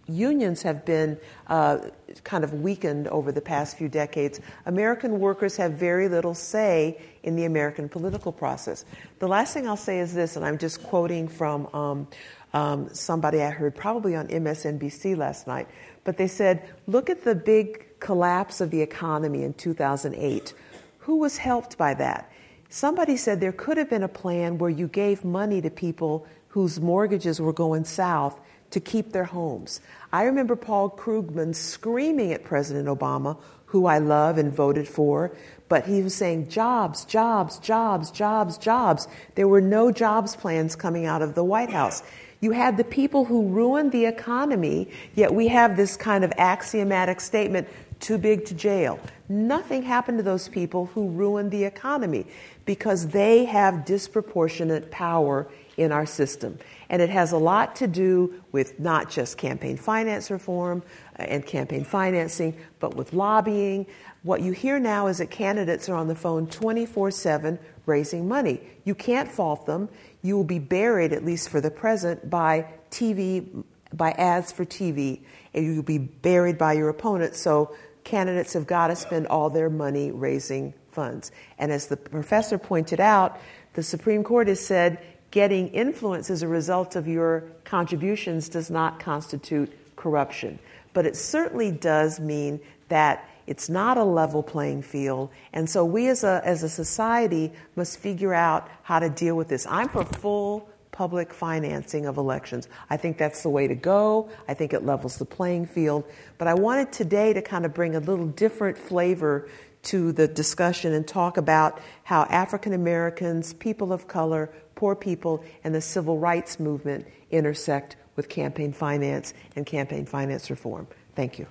unions have been uh, kind of weakened over the past few decades. American workers have very little say in the American political process. The last thing I'll say is this, and I'm just quoting from um, um, somebody I heard probably on MSNBC last night, but they said, look at the big collapse of the economy in 2008. Who was helped by that? Somebody said there could have been a plan where you gave money to people whose mortgages were going south to keep their homes. I remember Paul Krugman screaming at President Obama, who I love and voted for, but he was saying jobs, jobs, jobs, jobs, jobs. There were no jobs plans coming out of the White House. You had the people who ruined the economy, yet we have this kind of axiomatic statement too big to jail. Nothing happened to those people who ruined the economy because they have disproportionate power in our system. And it has a lot to do with not just campaign finance reform uh, and campaign financing, but with lobbying. What you hear now is that candidates are on the phone 24 7 raising money. You can't fault them. You will be buried, at least for the present, by TV, by ads for TV, and you'll be buried by your opponents. So candidates have got to spend all their money raising funds. And as the professor pointed out, the Supreme Court has said getting influence as a result of your contributions does not constitute corruption. But it certainly does mean that it's not a level playing field. And so we as a, as a society must figure out how to deal with this. I'm for full public financing of elections. I think that's the way to go. I think it levels the playing field. But I wanted today to kind of bring a little different flavor to the discussion and talk about how African Americans, people of color, poor people, and the civil rights movement intersect with campaign finance and campaign finance reform. Thank you.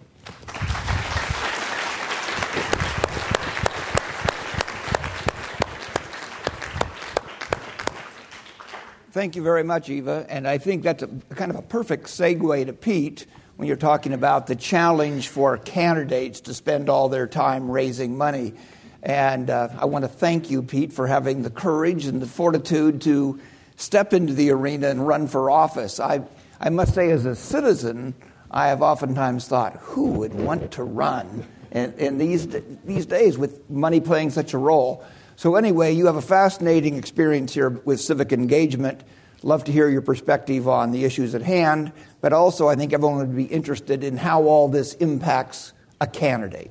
Thank you very much, Eva. And I think that's a kind of a perfect segue to Pete when you're talking about the challenge for candidates to spend all their time raising money. And uh, I want to thank you, Pete, for having the courage and the fortitude to step into the arena and run for office. I, I must say, as a citizen, I have oftentimes thought, who would want to run in, in these, these days with money playing such a role? So, anyway, you have a fascinating experience here with civic engagement. Love to hear your perspective on the issues at hand, but also I think everyone would be interested in how all this impacts a candidate.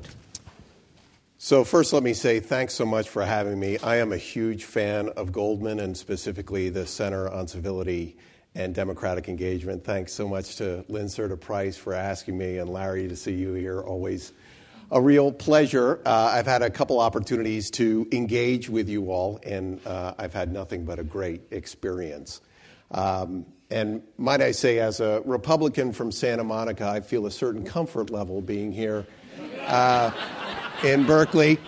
So, first, let me say thanks so much for having me. I am a huge fan of Goldman and specifically the Center on Civility and Democratic Engagement. Thanks so much to Lynn Serta Price for asking me, and Larry to see you here. Always a real pleasure. Uh, I've had a couple opportunities to engage with you all, and uh, I've had nothing but a great experience. Um, and might I say, as a Republican from Santa Monica, I feel a certain comfort level being here. Uh, in Berkeley.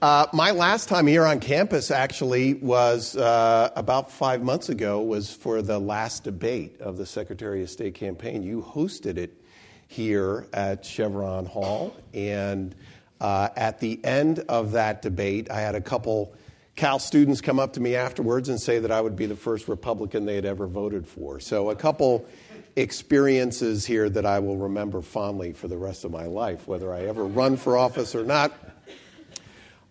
Uh, my last time here on campus actually was uh, about five months ago. Was for the last debate of the Secretary of State campaign. You hosted it here at Chevron Hall, and uh, at the end of that debate, I had a couple Cal students come up to me afterwards and say that I would be the first Republican they had ever voted for. So a couple experiences here that I will remember fondly for the rest of my life, whether I ever run for office or not.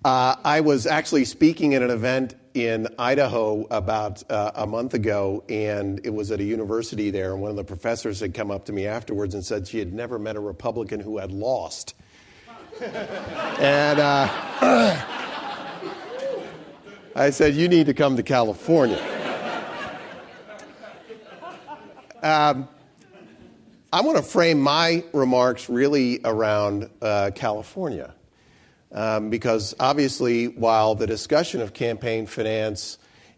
Uh, I was actually speaking at an event in Idaho about uh, a month ago, and it was at a university there. And one of the professors had come up to me afterwards and said she had never met a Republican who had lost. and uh, I said, You need to come to California. Um, I want to frame my remarks really around uh, California. Um, because obviously, while the discussion of campaign finance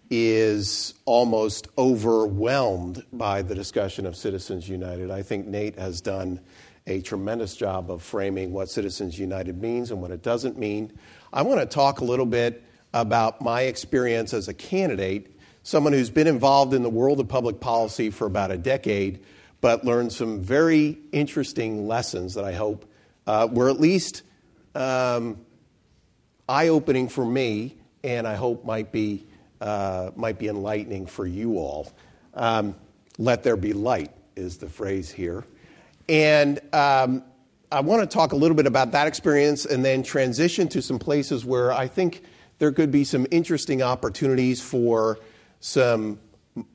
is almost overwhelmed by the discussion of Citizens United, I think Nate has done a tremendous job of framing what Citizens United means and what it doesn't mean. I want to talk a little bit about my experience as a candidate someone who's been involved in the world of public policy for about a decade, but learned some very interesting lessons that I hope uh, were at least um, eye opening for me, and I hope might be, uh, might be enlightening for you all. Um, let there be light is the phrase here. And um, I want to talk a little bit about that experience and then transition to some places where I think there could be some interesting opportunities for some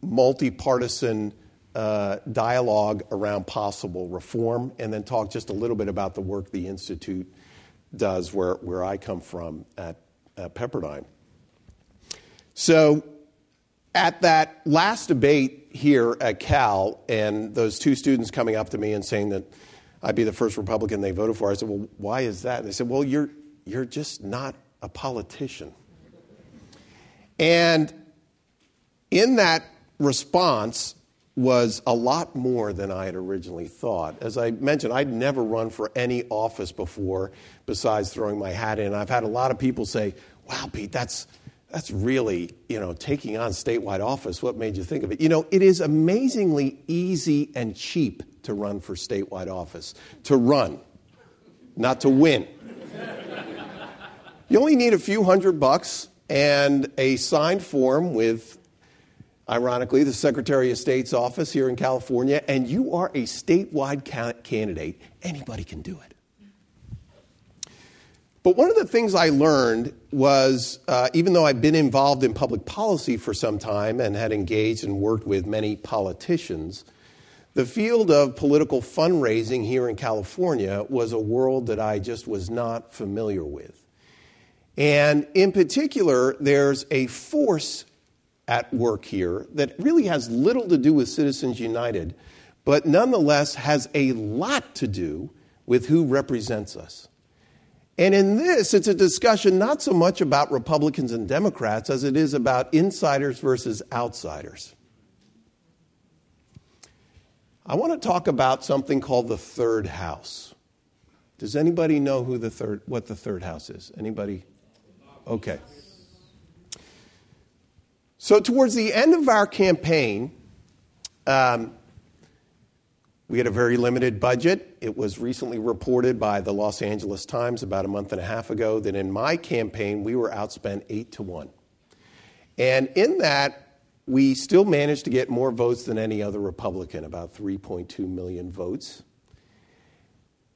multi partisan uh, dialogue around possible reform, and then talk just a little bit about the work the Institute does where, where I come from at, at Pepperdine. So, at that last debate here at Cal, and those two students coming up to me and saying that I'd be the first Republican they voted for, I said, Well, why is that? And they said, Well, you're, you're just not a politician. And in that response was a lot more than I had originally thought. As I mentioned, I'd never run for any office before besides throwing my hat in. I've had a lot of people say, wow, Pete, that's, that's really, you know, taking on statewide office. What made you think of it? You know, it is amazingly easy and cheap to run for statewide office. To run, not to win. you only need a few hundred bucks and a signed form with ironically, the Secretary of State's office here in California, and you are a statewide ca- candidate, anybody can do it. But one of the things I learned was, uh, even though I've been involved in public policy for some time and had engaged and worked with many politicians, the field of political fundraising here in California was a world that I just was not familiar with. And in particular, there's a force at work here that really has little to do with Citizens United, but nonetheless has a lot to do with who represents us. And in this, it's a discussion not so much about Republicans and Democrats as it is about insiders versus outsiders. I want to talk about something called the third house. Does anybody know who the third, what the third house is? Anybody? Okay. So, towards the end of our campaign, um, we had a very limited budget. It was recently reported by the Los Angeles Times about a month and a half ago that in my campaign, we were outspent eight to one. And in that, we still managed to get more votes than any other Republican, about 3.2 million votes.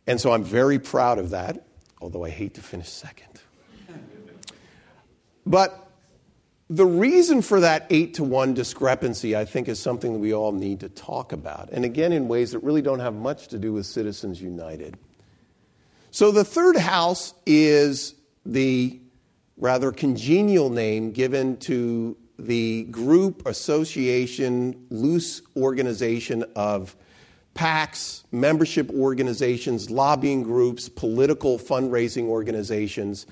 And so I'm very proud of that, although I hate to finish second. But the reason for that eight to one discrepancy, I think, is something that we all need to talk about. And again, in ways that really don't have much to do with Citizens United. So the third house is the rather congenial name given to the group, association, loose organization of PACs, membership organizations, lobbying groups, political fundraising organizations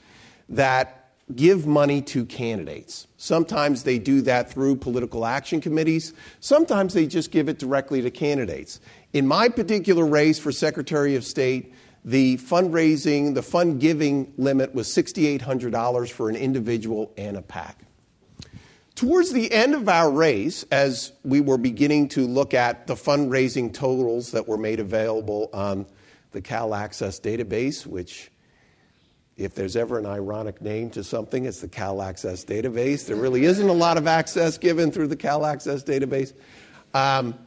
that give money to candidates. Sometimes they do that through political action committees. Sometimes they just give it directly to candidates. In my particular race for Secretary of State, the fundraising, the fund giving limit was $6,800 for an individual and a PAC. Towards the end of our race, as we were beginning to look at the fundraising totals that were made available on the Cal Access database, which if there's ever an ironic name to something, it's the Cal Access database. There really isn't a lot of access given through the Cal Access database. Um,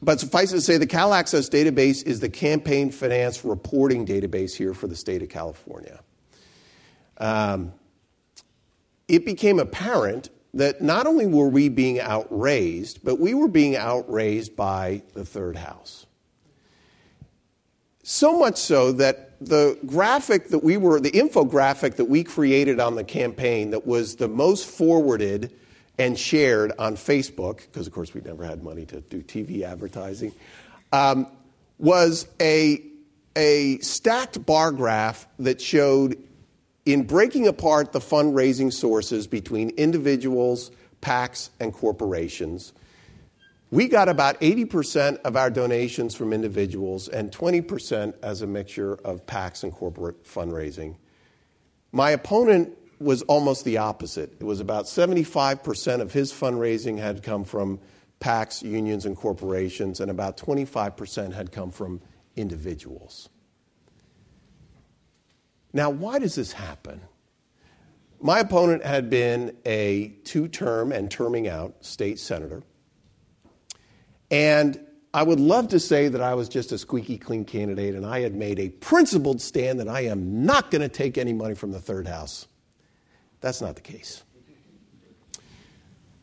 but suffice it to say, the Cal Access database is the campaign finance reporting database here for the state of California. Um, it became apparent that not only were we being outraised, but we were being outraised by the third house. So much so that the graphic that we were, the infographic that we created on the campaign that was the most forwarded and shared on Facebook, because of course we never had money to do TV advertising, um, was a, a stacked bar graph that showed in breaking apart the fundraising sources between individuals, PACs, and corporations we got about 80% of our donations from individuals and 20% as a mixture of PACs and corporate fundraising. My opponent was almost the opposite. It was about 75% of his fundraising had come from PACs, unions, and corporations, and about 25% had come from individuals. Now, why does this happen? My opponent had been a two term and terming out state senator. And I would love to say that I was just a squeaky clean candidate and I had made a principled stand that I am not going to take any money from the third house. That's not the case.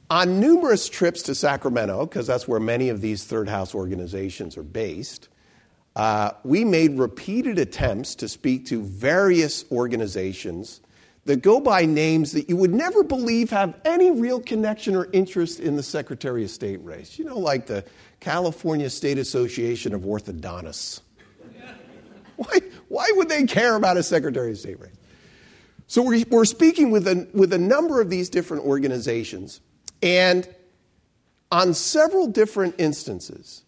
On numerous trips to Sacramento, because that's where many of these third house organizations are based, uh, we made repeated attempts to speak to various organizations that go by names that you would never believe have any real connection or interest in the Secretary of State race. You know, like the California State Association of Orthodontists. Why, why would they care about a Secretary of State race? So we're, we're speaking with a, with a number of these different organizations, and on several different instances,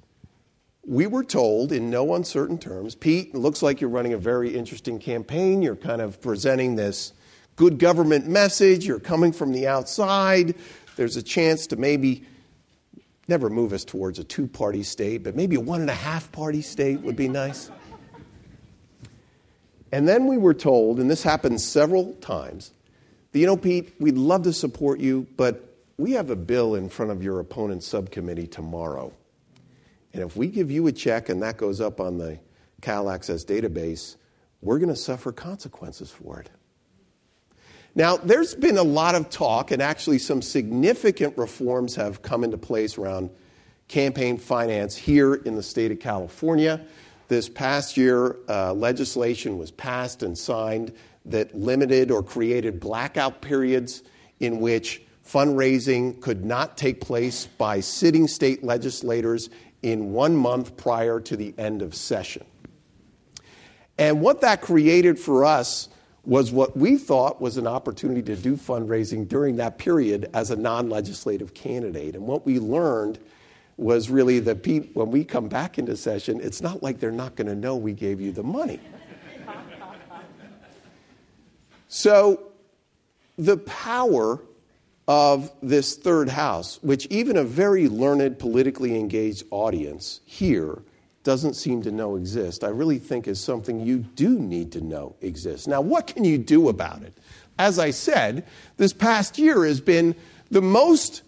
we were told in no uncertain terms Pete, it looks like you're running a very interesting campaign. You're kind of presenting this good government message. You're coming from the outside. There's a chance to maybe never move us towards a two party state, but maybe a one and a half party state would be nice. And then we were told, and this happened several times, that, you know, Pete, we'd love to support you, but we have a bill in front of your opponent's subcommittee tomorrow. And if we give you a check and that goes up on the Cal Access database, we're going to suffer consequences for it. Now, there's been a lot of talk, and actually, some significant reforms have come into place around campaign finance here in the state of California. This past year, uh, legislation was passed and signed that limited or created blackout periods in which fundraising could not take place by sitting state legislators in one month prior to the end of session. And what that created for us was what we thought was an opportunity to do fundraising during that period as a non legislative candidate. And what we learned was really that when we come back into session, it's not like they're not going to know we gave you the money. so, the power of this third house, which even a very learned, politically engaged audience here doesn't seem to know exist, I really think is something you do need to know exists. Now, what can you do about it? As I said, this past year has been the most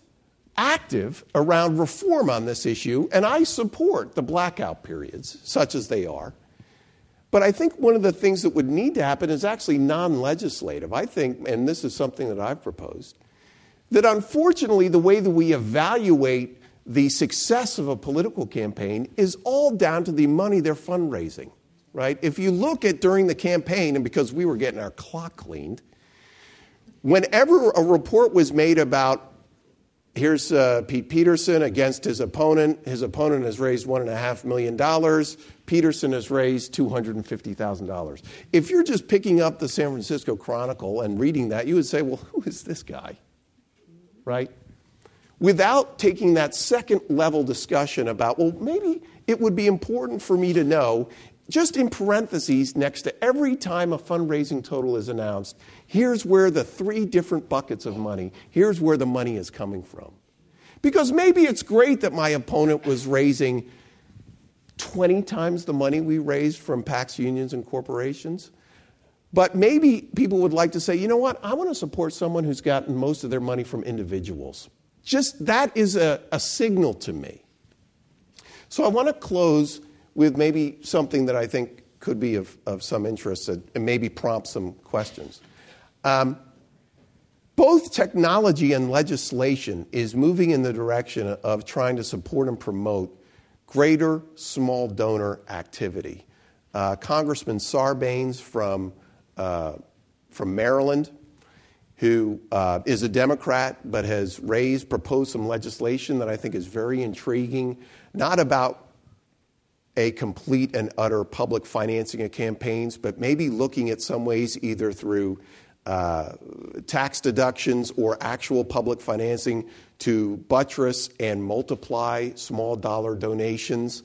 active around reform on this issue, and I support the blackout periods, such as they are. But I think one of the things that would need to happen is actually non legislative. I think, and this is something that I've proposed, that unfortunately, the way that we evaluate the success of a political campaign is all down to the money they're fundraising, right? If you look at during the campaign, and because we were getting our clock cleaned, whenever a report was made about here's uh, Pete Peterson against his opponent, his opponent has raised $1.5 million. Peterson has raised $250,000. If you're just picking up the San Francisco Chronicle and reading that, you would say, well, who is this guy? Right? Without taking that second level discussion about, well, maybe it would be important for me to know, just in parentheses, next to every time a fundraising total is announced, here's where the three different buckets of money, here's where the money is coming from. Because maybe it's great that my opponent was raising 20 times the money we raised from PACs, unions, and corporations. But maybe people would like to say, you know what, I want to support someone who's gotten most of their money from individuals. Just that is a, a signal to me. So I want to close with maybe something that I think could be of, of some interest and maybe prompt some questions. Um, both technology and legislation is moving in the direction of trying to support and promote greater small donor activity. Uh, Congressman Sarbanes from, uh, from Maryland who uh, is a Democrat but has raised, proposed some legislation that I think is very intriguing, not about a complete and utter public financing of campaigns, but maybe looking at some ways either through uh, tax deductions or actual public financing to buttress and multiply small dollar donations.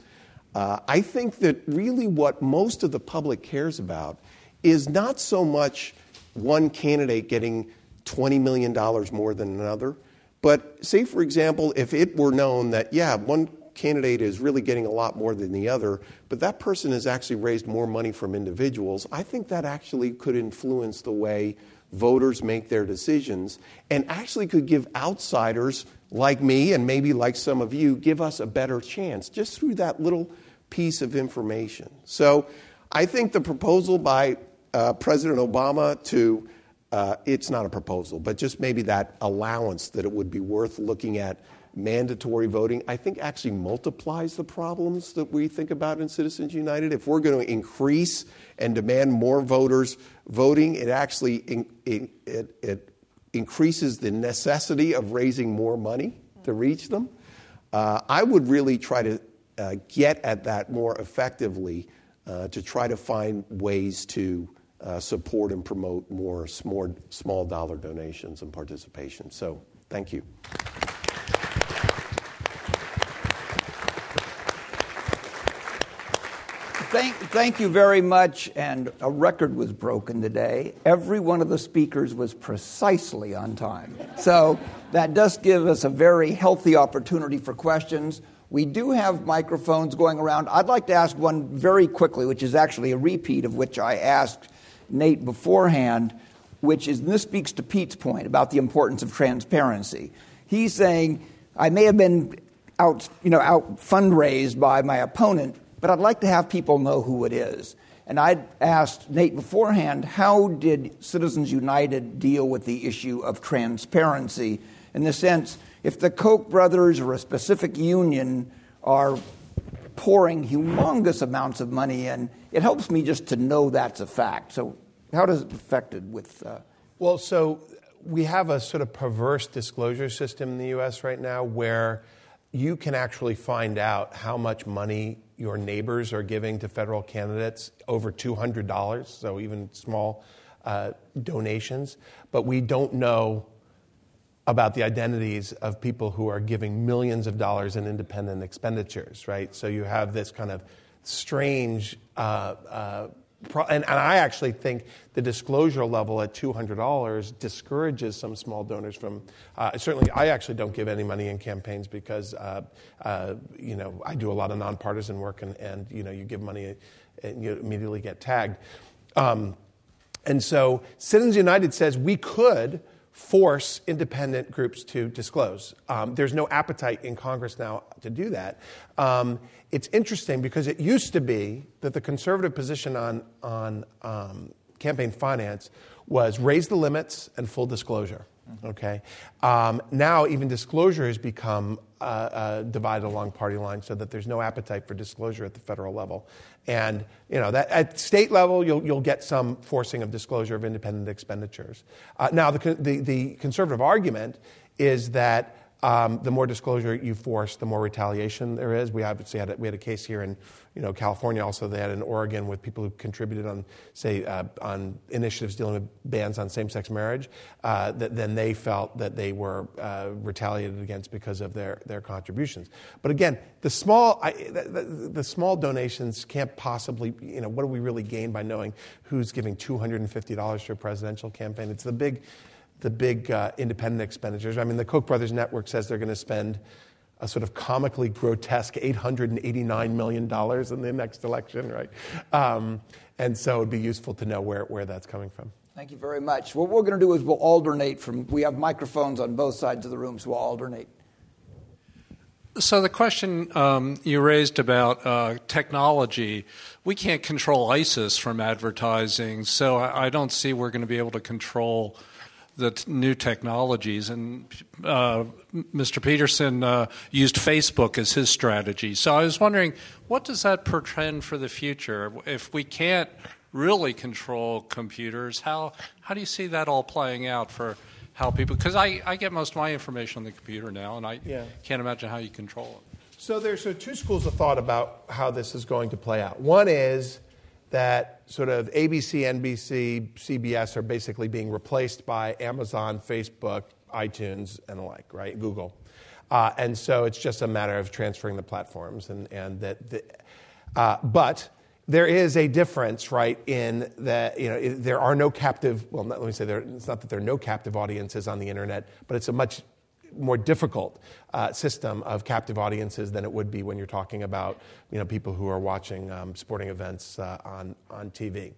Uh, I think that really what most of the public cares about is not so much one candidate getting $20 million more than another. But say, for example, if it were known that, yeah, one candidate is really getting a lot more than the other, but that person has actually raised more money from individuals, I think that actually could influence the way voters make their decisions and actually could give outsiders like me and maybe like some of you give us a better chance just through that little piece of information. So I think the proposal by uh, President Obama to uh, it's not a proposal, but just maybe that allowance that it would be worth looking at mandatory voting, I think actually multiplies the problems that we think about in Citizens United. If we're going to increase and demand more voters voting, it actually in, it, it, it, increases the necessity of raising more money to reach them. Uh, I would really try to uh, get at that more effectively uh, to try to find ways to Uh, support and promote more small, dollar donations and participation. So, thank you. Thank you very much. And a record was broken today. Every one of the speakers was precisely on time. So that does give us a very healthy opportunity for questions. We do have microphones going around. I'd like to ask one very quickly, which is actually a repeat of which I asked Nate beforehand, which is, and this speaks to Pete's point about the importance of transparency. He's saying, I may have been out, you know, out fundraised by my opponent, but I'd like to have people know who it is. And I'd asked Nate beforehand, how did Citizens United deal with the issue of transparency? In the sense, if the Koch brothers or a specific union are pouring humongous amounts of money in, it helps me just to know that's a fact. So, how does it affect it with? Uh... well, so we have a sort of perverse disclosure system in the U.S. right now where you can actually find out how much money your neighbors are giving to federal candidates over $200, so even small uh, donations. But we don't know about the identities of people who are giving millions of dollars in independent expenditures, right? So you have this kind of strange uh, uh, and, and, I actually think the disclosure level at $200 discourages some small donors from. Uh, certainly, I actually don't give any money in campaigns because, uh, uh, you know, I do a lot of nonpartisan work, and, and you know, you give money and you immediately get tagged. Um, and so, Citizens United says we could force independent groups to disclose. Um, there's no appetite in Congress now to do that. Um, it's interesting because it used to be that the conservative position on, on um, campaign finance was raise the limits and full disclosure. Okay. Um, now, even disclosure has become uh, uh, divided along party lines, so that there's no appetite for disclosure at the federal level. And you know that at state level, you'll, you'll get some forcing of disclosure of independent expenditures. Uh, now, the, the, the conservative argument is that um, the more disclosure you force, the more retaliation there is. We obviously had a, we had a case here in you know California, also they had in Oregon with people who contributed on say uh, on initiatives dealing with bans on same-sex marriage. Uh, that then they felt that they were uh, retaliated against because of their their contributions. But again, the small I, the, the, small donations can't possibly you know what do we really gain by knowing who's giving two hundred and fifty dollars to a presidential campaign? It's the big the big uh, independent expenditures. I mean, the Koch brothers network says they're going to spend a sort of comically grotesque $889 million in the next election, right? Um, and so it'd be useful to know where, where that's coming from. Thank you very much. What we're going to do is we'll alternate from, we have microphones on both sides of the room, so we'll alternate. So, the question um, you raised about uh, technology, we can't control ISIS from advertising, so I, I don't see we're going to be able to control the t- new technologies. And uh, Mr. Peterson uh, used Facebook as his strategy. So I was wondering, what does that portend for the future? If we can't really control computers, how, how do you see that all playing out for how people? Because I, I get most of my information on the computer now, and I yeah. can't imagine how you control it. So there's uh, two schools of thought about how this is going to play out. One is that sort of ABC, NBC, CBS are basically being replaced by Amazon, Facebook, iTunes, and the like, right? Google. Uh, and so it's just a matter of transferring the platforms, and, and that. The, uh, but there is a difference, right, in that you know there are no captive. Well, not, let me say there, it's not that there are no captive audiences on the internet, but it's a much more difficult uh, system of captive audiences than it would be when you're talking about you know people who are watching um, sporting events uh, on on TV.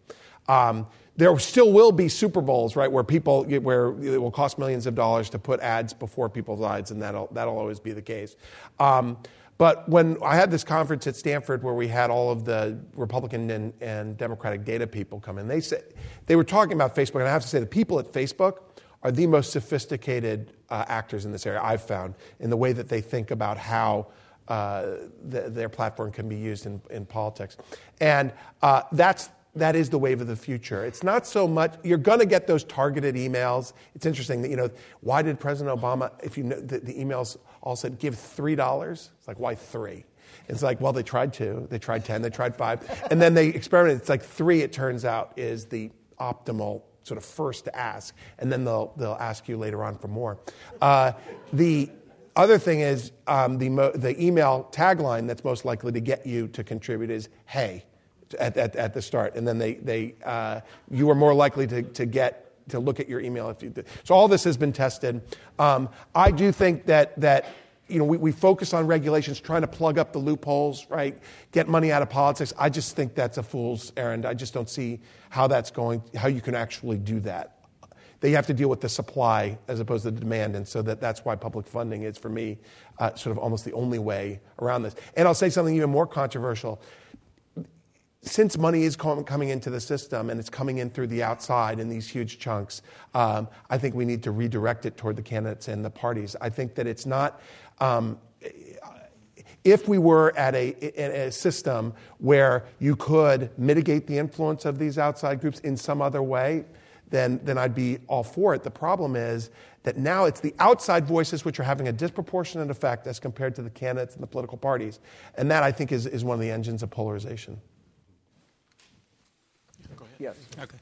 Um, there still will be Super Bowls, right, where people where it will cost millions of dollars to put ads before people's eyes, and that'll that'll always be the case. Um, but when I had this conference at Stanford where we had all of the Republican and, and Democratic data people come in, they said they were talking about Facebook, and I have to say the people at Facebook are the most sophisticated uh, actors in this area I've found in the way that they think about how uh, the, their platform can be used in, in politics. And uh, that's that is the wave of the future. It's not so much, you're going to get those targeted emails. It's interesting that, you know, why did President Obama, if you know, the, the emails all said, give $3? It's like, why three? It's like, well, they tried two, they tried 10, they tried five. And then they experimented. It's like three, it turns out, is the optimal sort of first to ask. And then they'll, they'll ask you later on for more. Uh, the other thing is um, the, mo- the email tagline that's most likely to get you to contribute is, hey at, at, at the start. And then they, they, uh, you are more likely to, to get to look at your email if you did. So all this has been tested. Um, I do think that that you know we, we focus on regulations, trying to plug up the loopholes, right? Get money out of politics. I just think that's a fool's errand. I just don't see how that's going, how you can actually do that. They have to deal with the supply as opposed to the demand, and so that, that's why public funding is for me uh, sort of almost the only way around this. And I'll say something even more controversial since money is coming into the system and it's coming in through the outside in these huge chunks, um, I think we need to redirect it toward the candidates and the parties. I think that it's not. Um, if we were at a, a, system where you could mitigate the influence of these outside groups in some other way, then, then I'd be all for it. The problem is that now it's the outside voices which are having a disproportionate effect as compared to the candidates and the political parties. And that, I think, is, is one of the engines of polarization. Go ahead. Yes. Okay.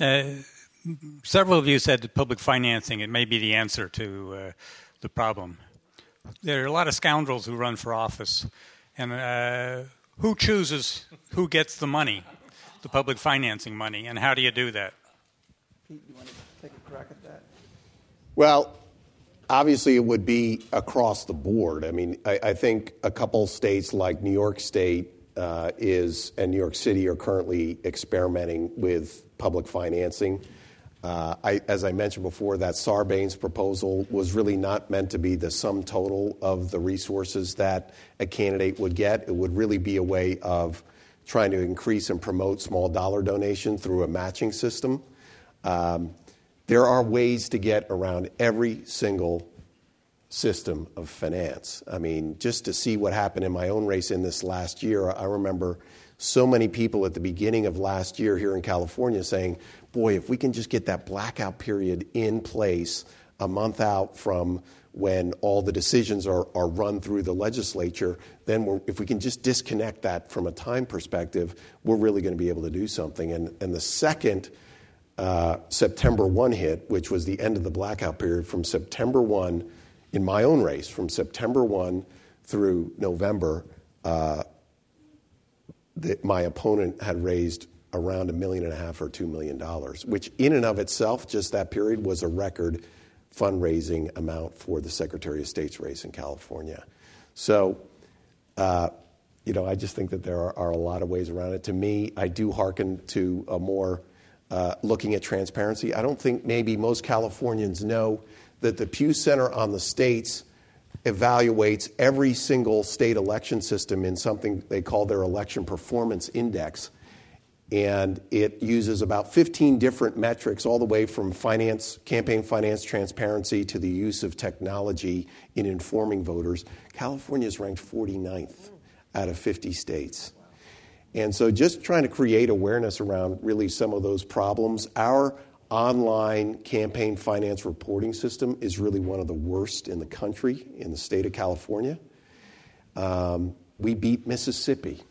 Uh, several of you said that public financing it may be the answer to uh, the problem. There are a lot of scoundrels who run for office, and uh, who chooses who gets the money, the public financing money, and how do you do that? Pete, you want to take a crack at that? Well, obviously it would be across the board. I mean, I, I think a couple states like New York State uh, is, and New York City are currently experimenting with public financing. Uh, as I mentioned before, that Sarbanes proposal was really not meant to be the sum total of the resources that a candidate would get. It would really be a way of trying to increase and promote small dollar donation through a matching system. Um, there are ways to get around every single system of finance. I mean, just to see what happened in my own race in this last year, I remember so many people at the beginning of last year here in California saying, boy, if we can just get that blackout period in place a month out from when all the decisions are, are run through the legislature, then if we can just disconnect that from a time perspective, we're really going to be able to do something. And, and the second uh, September 1 hit, which was the end of the blackout period, from September 1 in my own race from September 1 through November, uh, the, my opponent had raised around a million and a half or two million dollars, which in and of itself, just that period, was a record fundraising amount for the Secretary of State's race in California. So, uh, you know, I just think that there are, are, a lot of ways around it. To me, I do hearken to a more uh, looking at transparency. I don't think maybe most Californians know that the Pew Center on the States evaluates every single state election system in something they call their election performance index. And it uses about 15 different metrics, all the way from finance, campaign finance transparency to the use of technology in informing voters. California is ranked 49th out of 50 states. And so, just trying to create awareness around really some of those problems. Our online campaign finance reporting system is really one of the worst in the country, in the state of California. Um, we beat Mississippi.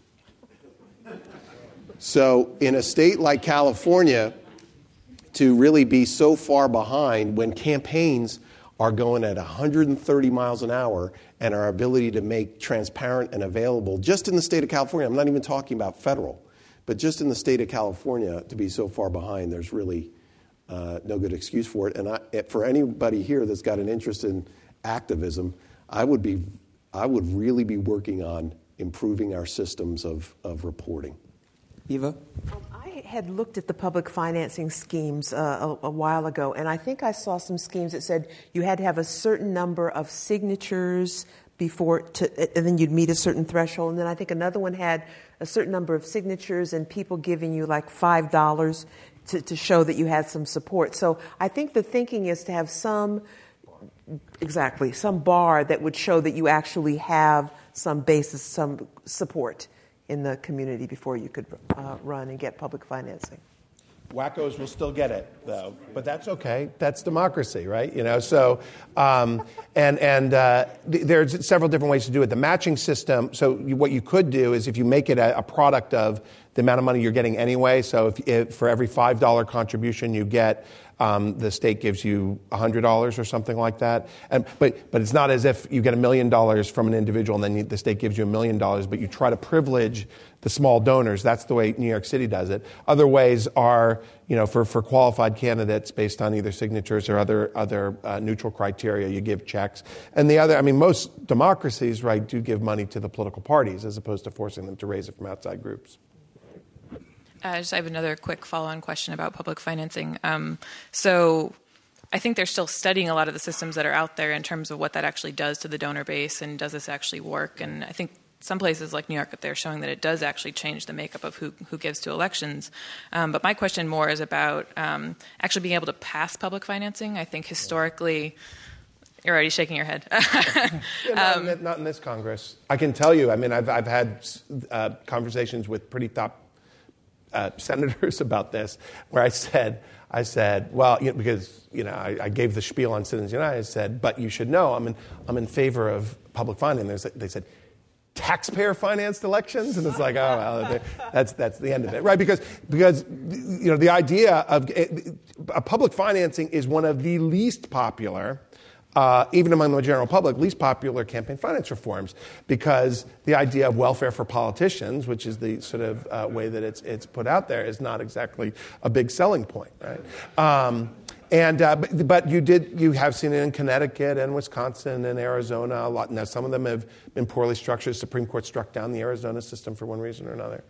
So, in a state like California, to really be so far behind when campaigns are going at 130 miles an hour and our ability to make transparent and available just in the state of California, I'm not even talking about federal, But just in the state of California, to be so far behind, there's really uh, no good excuse for it. And I, for anybody here that's got an interest in activism, I would, be, I would really be working on improving our systems of, of reporting. Eva? Um, I had looked at the public financing schemes uh, a, a, while ago, and I think I saw some schemes that said you had to have a certain number of signatures before, to, and then you'd meet a certain threshold. And then I think another one had a certain number of signatures and people giving you like five dollars to, to show that you had some support. So I think the thinking is to have some exactly some bar that would show that you actually have some basis, some support in the community before you could uh, run and get public financing. Wackos will still get it, though, but that's okay. That's democracy, right? You know, so um, and and uh, th- there's several different ways to do it. The matching system. So you, what you could do is if you make it a, a, product of the amount of money you're getting anyway. So if, if for every five dollar contribution you get um, the state gives you $100 or something like that. And, but, but it's not as if you get a million dollars from an individual and then you, the state gives you a million dollars, but you try to privilege the small donors. That's the way New York City does it. Other ways are, you know, for, for qualified candidates based on either signatures or other, other uh, neutral criteria, you give checks. And the other, I mean, most democracies, right, do give money to the political parties as opposed to forcing them to raise it from outside groups. Uh, just I have another quick follow-on question about public financing. Um, so I think they're still studying a lot of the systems that are out there in terms of what that actually does to the donor base and does this actually work. And I think some places like New York, they're showing that it does actually change the makeup of who, who gives to elections. Um, but my question more is about um, actually being able to pass public financing. I think historically, you're already shaking your head. yeah, not, um, in, not, in, this Congress. I can tell you. I mean, I've, I've had uh, conversations with pretty top uh, senators about this, where I said, I said, well, you know, because you know, I, I, gave the spiel on Citizens United. I said, but you should know, I'm in, I'm in favor of public funding. They said, taxpayer financed elections, and it's like, oh, well, that's that's the end of it, right? Because because you know the idea of uh, public financing is one of the least popular uh, even among the general public, least popular campaign finance reforms because the idea of welfare for politicians, which is the sort of uh, way that it's, it's put out there, is not exactly a big selling point, right? Um, and uh, but, but, you did you have seen it in Connecticut and Wisconsin and Arizona a lot. Now some of them have been poorly structured. Supreme Court struck down the Arizona system for one reason or another.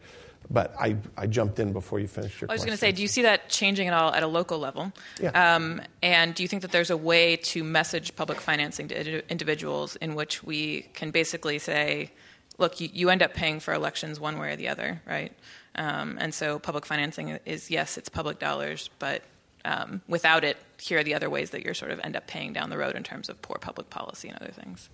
But I, I jumped in before you finished your question. I was going to say, do you see that changing at all at a local level? Yeah. Um, and do you think that there's a way to message public financing to individuals in which we can basically say, look, you, you end up paying for elections one way or the other, right? Um, and so public financing is, yes, it's public dollars, but um, without it, here are the other ways that you're sort of end up paying down the road in terms of poor public policy and other things.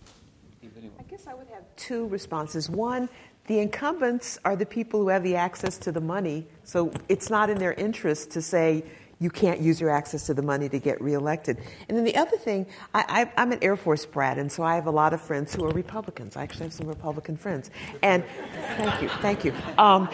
I guess I would have two responses. One, the incumbents are the people who have the access to the money, so it's not in their interest to say you can't use your access to the money to get reelected. And then the other thing, I, am an Air Force brat, and so I have a lot of friends who are Republicans. I actually have some Republican friends. And thank you, thank you. Um,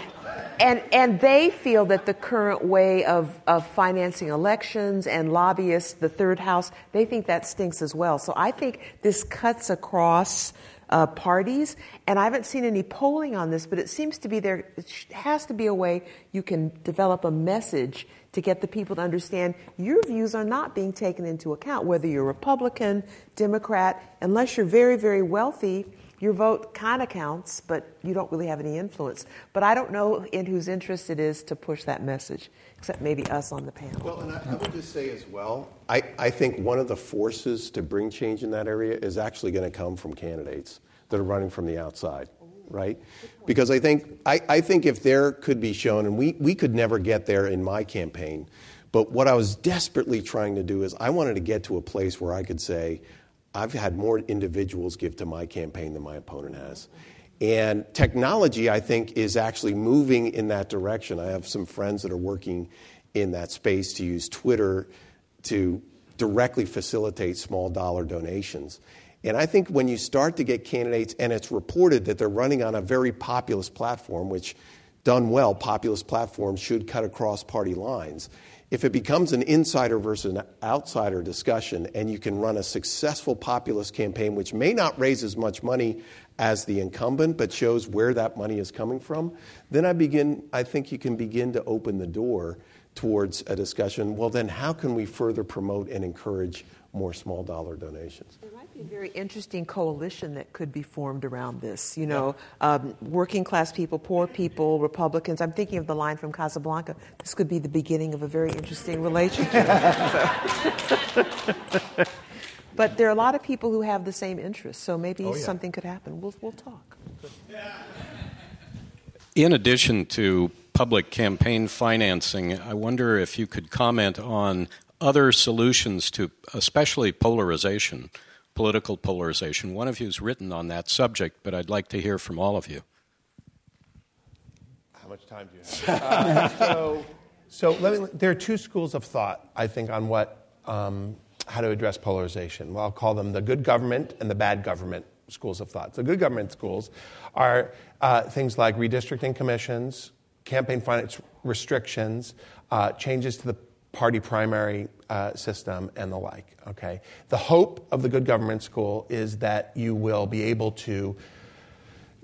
and, and they feel that the current way of, of financing elections and lobbyists, the third house, they think that stinks as well. So I think this cuts across uh, parties. And I haven't seen any polling on this, but it seems to be there has to be a way you can develop a message to get the people to understand your views are not being taken into account, whether you're Republican, Democrat, unless you're very, very wealthy. Your vote kind of counts, but you don't really have any influence. But I don't know in whose interest it is to push that message, except maybe us on the panel. Well, and I, I would just say as well, I, I think one of the forces to bring change in that area is actually going to come from candidates that are running from the outside, right? Because I think, I, I think if there could be shown, and we, we could never get there in my campaign, but what I was desperately trying to do is I wanted to get to a place where I could say, I've had more individuals give to my campaign than my opponent has. And technology, I think, is actually moving in that direction. I have some friends that are working in that space to use Twitter to directly facilitate small dollar donations. And I think when you start to get candidates, and it's reported that they're running on a very populist platform, which done well, populist platforms should cut across party lines. If it becomes an insider versus an outsider discussion, and you can run a successful populist campaign, which may not raise as much money as the incumbent, but shows where that money is coming from, then I begin. I think you can begin to open the door towards a discussion. Well, then how can we further promote and encourage more small dollar donations? There might be a very interesting coalition that could be formed around this. You know, um, working class people, poor people, Republicans. I'm thinking of the line from Casablanca. This could be the beginning of a very interesting relationship. but there are a lot of people who have the same interests, so maybe Oh, yeah. something could happen. We'll, we'll talk. In addition to public campaign financing, I wonder if you could comment on other solutions to especially polarization, political polarization. One of you has written on that subject, but I'd like to hear from all of you. How much time do you have? Uh, so, so let me, there are two schools of thought, I think, on what um, how to address polarization. Well, I'll call them the good government and the bad government schools of thought. So, good government schools are uh, things like redistricting commissions, campaign finance restrictions, uh, changes to the party primary uh, system, and the like. Okay, the hope of the good government school is that you will be able to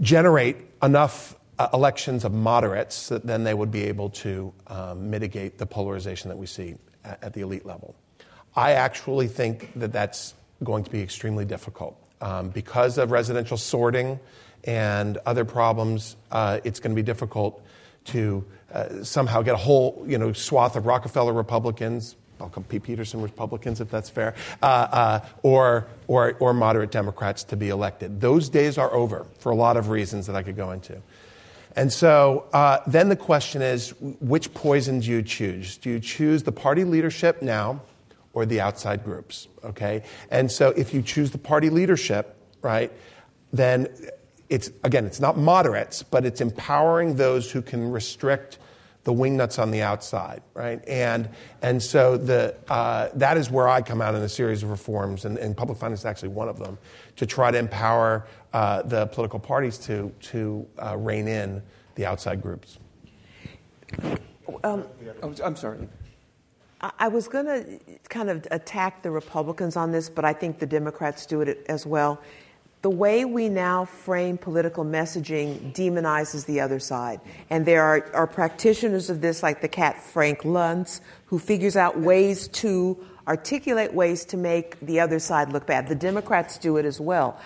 generate enough uh, elections of moderates that then they would be able to um, mitigate the polarization that we see at, at the elite level. I actually think that that's going to be extremely difficult. Um, because of residential sorting and other problems, uh, it's going to be difficult to uh, somehow get a whole you know, swath of Rockefeller Republicans, I'll call Pete Peterson Republicans if that's fair, uh, uh, or, or, or moderate Democrats to be elected. Those days are over for a lot of reasons that I could go into. And so uh, then the question is which poison do you choose? Do you choose the party leadership now or the outside groups? Okay? And so if you choose the party leadership, right, then it's, again, it's not moderates, but it's empowering those who can restrict the wingnuts on the outside, right? And, and so the, uh, that is where I come out in a series of reforms, and, and public finance is actually one of them, to try to empower uh, the political parties to, to uh, rein in the outside groups. Um, I'm sorry. I I was going to kind of attack the Republicans on this, but I think the Democrats do it as well. The way we now frame political messaging demonizes the other side. And there are, are practitioners of this, like the cat Frank Luntz, who figures out ways to articulate ways to make the other side look bad. The Democrats do it as well.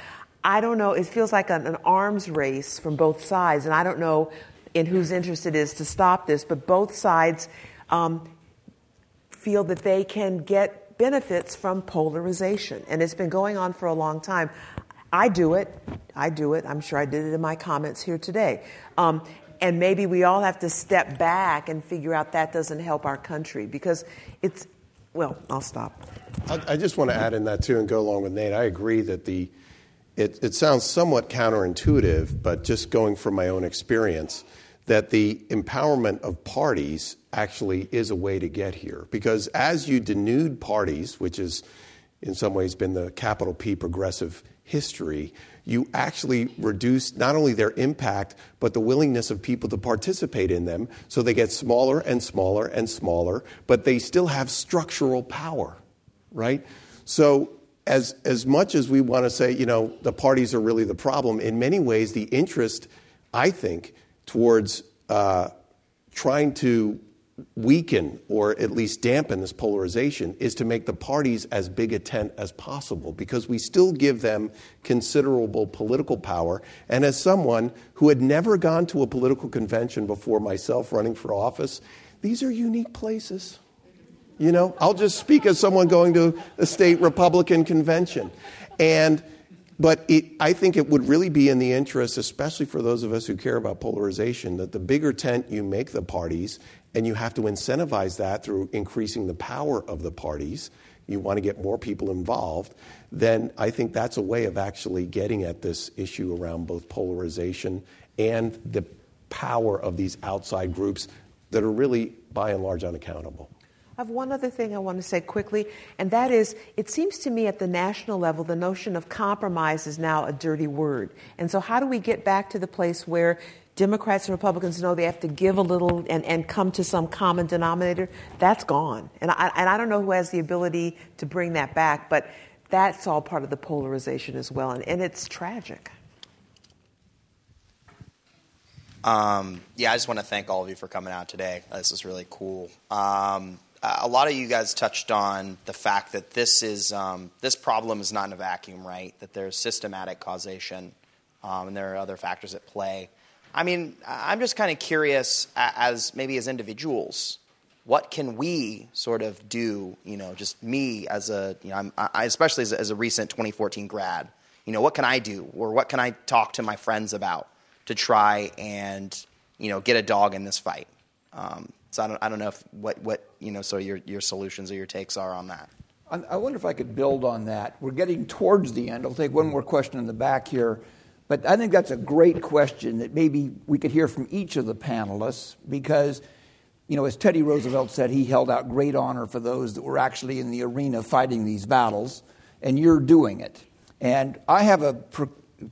I don't know, it feels like an, an arms race from both sides, and I don't know in whose interest it is to stop this, but both sides um, feel that they can get benefits from polarization. And it's been going on for a long time. I do it. I do it. I'm sure I did it in my comments here today. Um, and maybe we all have to step back and figure out that doesn't help our country because it's, well, I'll stop. I, I just want to add in that too and go along with Nate. I agree that the it, it sounds somewhat counterintuitive, but just going from my own experience, that the empowerment of parties actually is a way to get here. Because as you denude parties, which has in some ways been the capital P progressive history, you actually reduce not only their impact, but the willingness of people to participate in them. So they get smaller and smaller and smaller, but they still have structural power, right? So as, as much as we want to say, you know, the parties are really the problem, in many ways, the interest, I think, towards uh, trying to weaken or at least dampen this polarization is to make the parties as big a tent as possible because we still give them considerable political power. And as someone who had never gone to a political convention before myself running for office, these are unique places. You know, I'll just speak as someone going to a state Republican convention. And but it, I think it would really be in the interest, especially for those of us who care about polarization, that the bigger tent you make the parties, and you have to incentivize that through increasing the power of the parties, you want to get more people involved, then I think that's a way of actually getting at this issue around both polarization and the power of these outside groups that are really, by and large, unaccountable. I have one other thing I want to say quickly, and that is it seems to me at the national level, the notion of compromise is now a dirty word. And so, how do we get back to the place where Democrats and Republicans know they have to give a little and, and come to some common denominator? That's gone. And I, and I don't know who has the ability to bring that back, but that's all part of the polarization as well, and, and it's tragic. Um, yeah, I just want to thank all of you for coming out today. This is really cool. Um, a lot of you guys touched on the fact that this is um, this problem is not in a vacuum, right? That there's systematic causation, um, and there are other factors at play. I mean, I'm just kind of curious, as maybe as individuals, what can we sort of do? You know, just me as a, you know, I, especially as a, as a recent 2014 grad. You know, what can I do, or what can I talk to my friends about to try and, you know, get a dog in this fight? Um, so I don't, I don't know if what, what you know, so your, your solutions or your takes are on that. I wonder if I could build on that. We're getting towards the end. I'll take one more question in the back here. But I think that's a great question that maybe we could hear from each of the panelists because, you know, as Teddy Roosevelt said, he held out great honor for those that were actually in the arena fighting these battles, and you're doing it. And I have a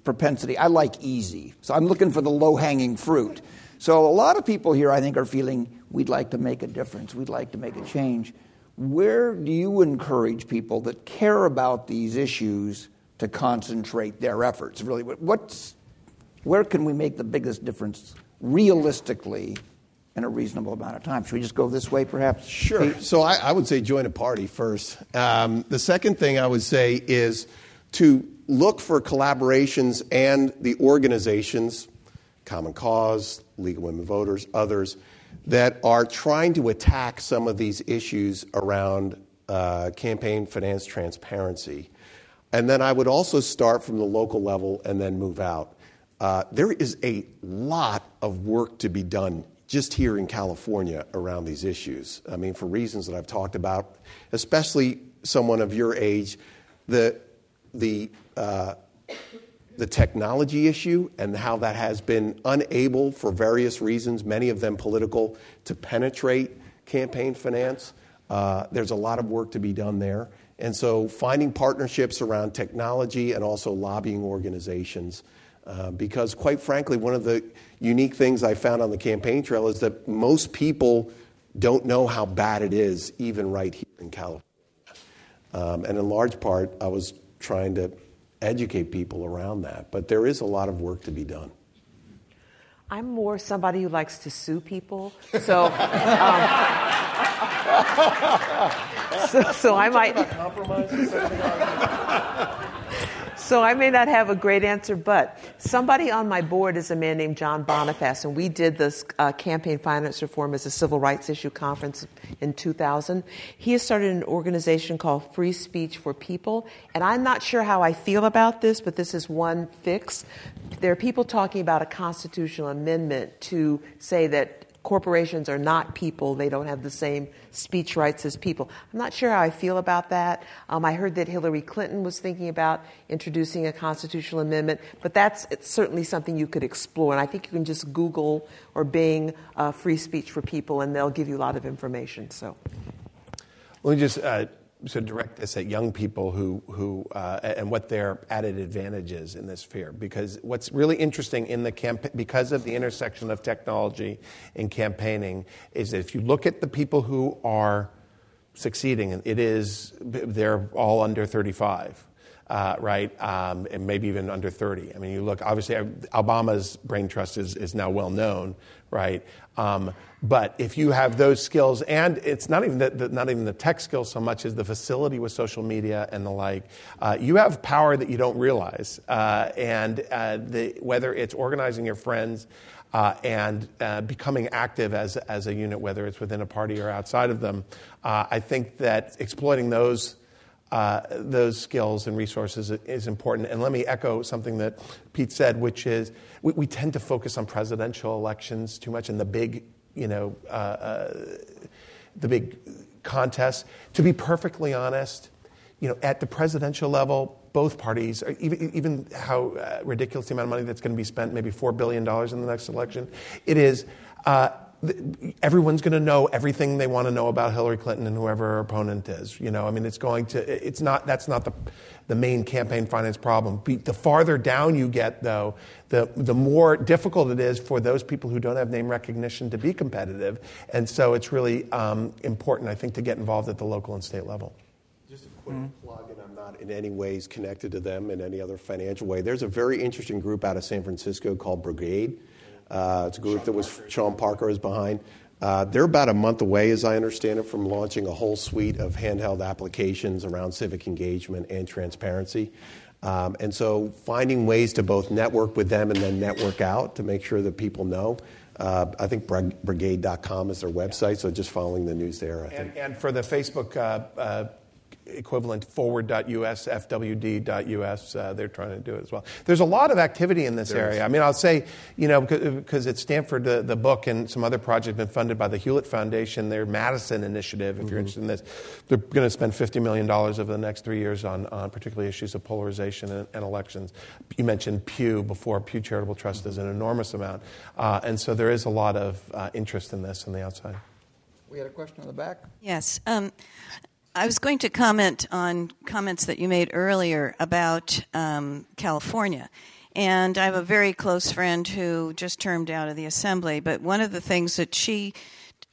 propensity, I like easy. So I'm looking for the low hanging fruit. So a lot of people here, I think, are feeling we'd like to make a difference, we'd like to make a change. Where do you encourage people that care about these issues to concentrate their efforts? Really, what's, where can we make the biggest difference realistically in a reasonable amount of time. Should we just go this way, perhaps? Sure. So I, I, would say join a party first. Um, the second thing I would say is to look for collaborations and the organizations, Common Cause, League of Women Voters, others, that are trying to attack some of these issues around uh, campaign finance transparency. And then I would also start from the local level and then move out. Uh, there is a lot of work to be done just here in California around these issues. I mean, for reasons that I've talked about, especially someone of your age, the, the uh, the technology issue and how that has been unable, for various reasons, many of them political, to penetrate campaign finance. Uh, there's a lot of work to be done there. And so, finding partnerships around technology and also lobbying organizations. Uh, because, quite frankly, one of the unique things I found on the campaign trail is that most people don't know how bad it is, even right here in California. Um, and in large part, I was trying to educate people around that. But there is a lot of work to be done. I'm more somebody who likes to sue people. So, um, so, so, I might. So I may not have a great answer, but somebody on my board is a man named John Bonifaz, and we did this uh, campaign finance reform as a civil rights issue conference in 2000. He has started an organization called Free Speech for People, and I'm not sure how I feel about this, but this is one fix. There are people talking about a constitutional amendment to say that corporations are not people. They don't have the same speech rights as people. I'm not sure how I feel about that. Um, I heard that Hillary Clinton was thinking about introducing a constitutional amendment, but that's certainly something you could explore. And I think you can just Google or Bing uh, free speech for people, and they'll give you a lot of information. So, let me just uh, so direct this at young people who, who uh, and what their added advantage is in this sphere. Because what's really interesting in the camp- because of the intersection of technology and campaigning is that if you look at the people who are succeeding, it is they're all under 35 uh, right? Um, and maybe even under 30. I mean, you look, obviously, Obama's brain trust is, is now well known, right? Um, but if you have those skills, and it's not even the, the, not even the tech skills so much as the facility with social media and the like, uh, you have power that you don't realize. Uh, and uh, the, whether it's organizing your friends, uh, and uh, becoming active as, as a unit, whether it's within a party or outside of them. I think that exploiting those uh, those skills and resources is important. And let me echo something that Pete said, which is we, we tend to focus on presidential elections too much and the big, you know, uh, uh, the big contests. To be perfectly honest, you know, at the presidential level, both parties, even, even how uh, ridiculous the amount of money that's going to be spent, maybe $4 billion in the next election, it is uh, everyone's going to know everything they want to know about Hillary Clinton and whoever her opponent is. You know, I mean, it's going to, it's not, that's not the, the main campaign finance problem. The farther down you get, though, the, the more difficult it is for those people who don't have name recognition to be competitive. And so it's really um, important, I think, to get involved at the local and state level. Just a quick mm-hmm. plug, and I'm not in any ways connected to them in any other financial way. There's a very interesting group out of San Francisco called Brigade it's a group that was Sean Parker is behind. Uh, they're about a month away, as I understand it, from launching a whole suite of handheld applications around civic engagement and transparency. Um, and so, finding ways to both network with them and then network out to make sure that people know. Uh, I think brigade.com is their website, so just following the news there. I think. And, and for the Facebook uh, uh, equivalent forward.us, fwd.us. Uh, they're trying to do it as well. There's a lot of activity in this There area. is. I mean, I'll say, you know, because at Stanford, the, the book and some other projects have been funded by the Hewlett Foundation, their Madison initiative, if you're Mhm. interested in this. They're going to spend $50 million over the next three years on, on particularly issues of polarization and, and elections. You mentioned Pew before. Pew Charitable Trust is an enormous amount. Uh, and so there is a lot of uh, interest in this on the outside. We had a question in the back. Yes. Um, I was going to comment on comments that you made earlier about um, California. And I have a very close friend who just termed out of the assembly. But one of the things that she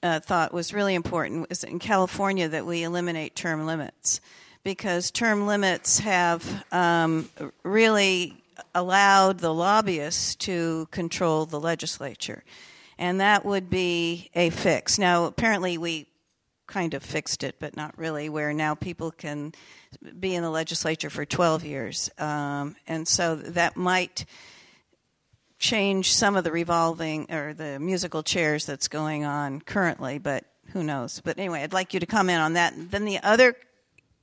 uh, thought was really important was in California that we eliminate term limits because term limits have um, really allowed the lobbyists to control the legislature. And that would be a fix. Now, apparently, we kind of fixed it, but not really, where now people can be in the legislature for 12 years. Um, and so that might change some of the revolving or the musical chairs that's going on currently, but who knows. But anyway, I'd like you to comment on that. Then the other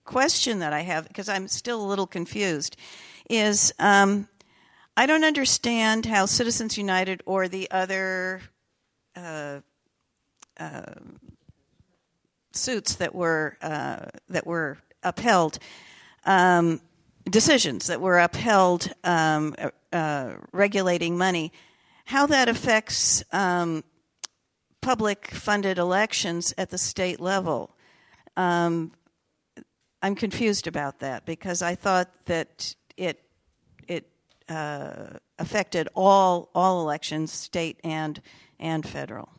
question that I have, because I'm still a little confused, is um, I don't understand how Citizens United or the other. Uh, uh, suits that were uh, that were upheld, um, decisions that were upheld um, uh, regulating money, how that affects um, public funded elections at the state level. Um, I'm confused about that because I thought that it it uh, affected all all elections, state and and federal.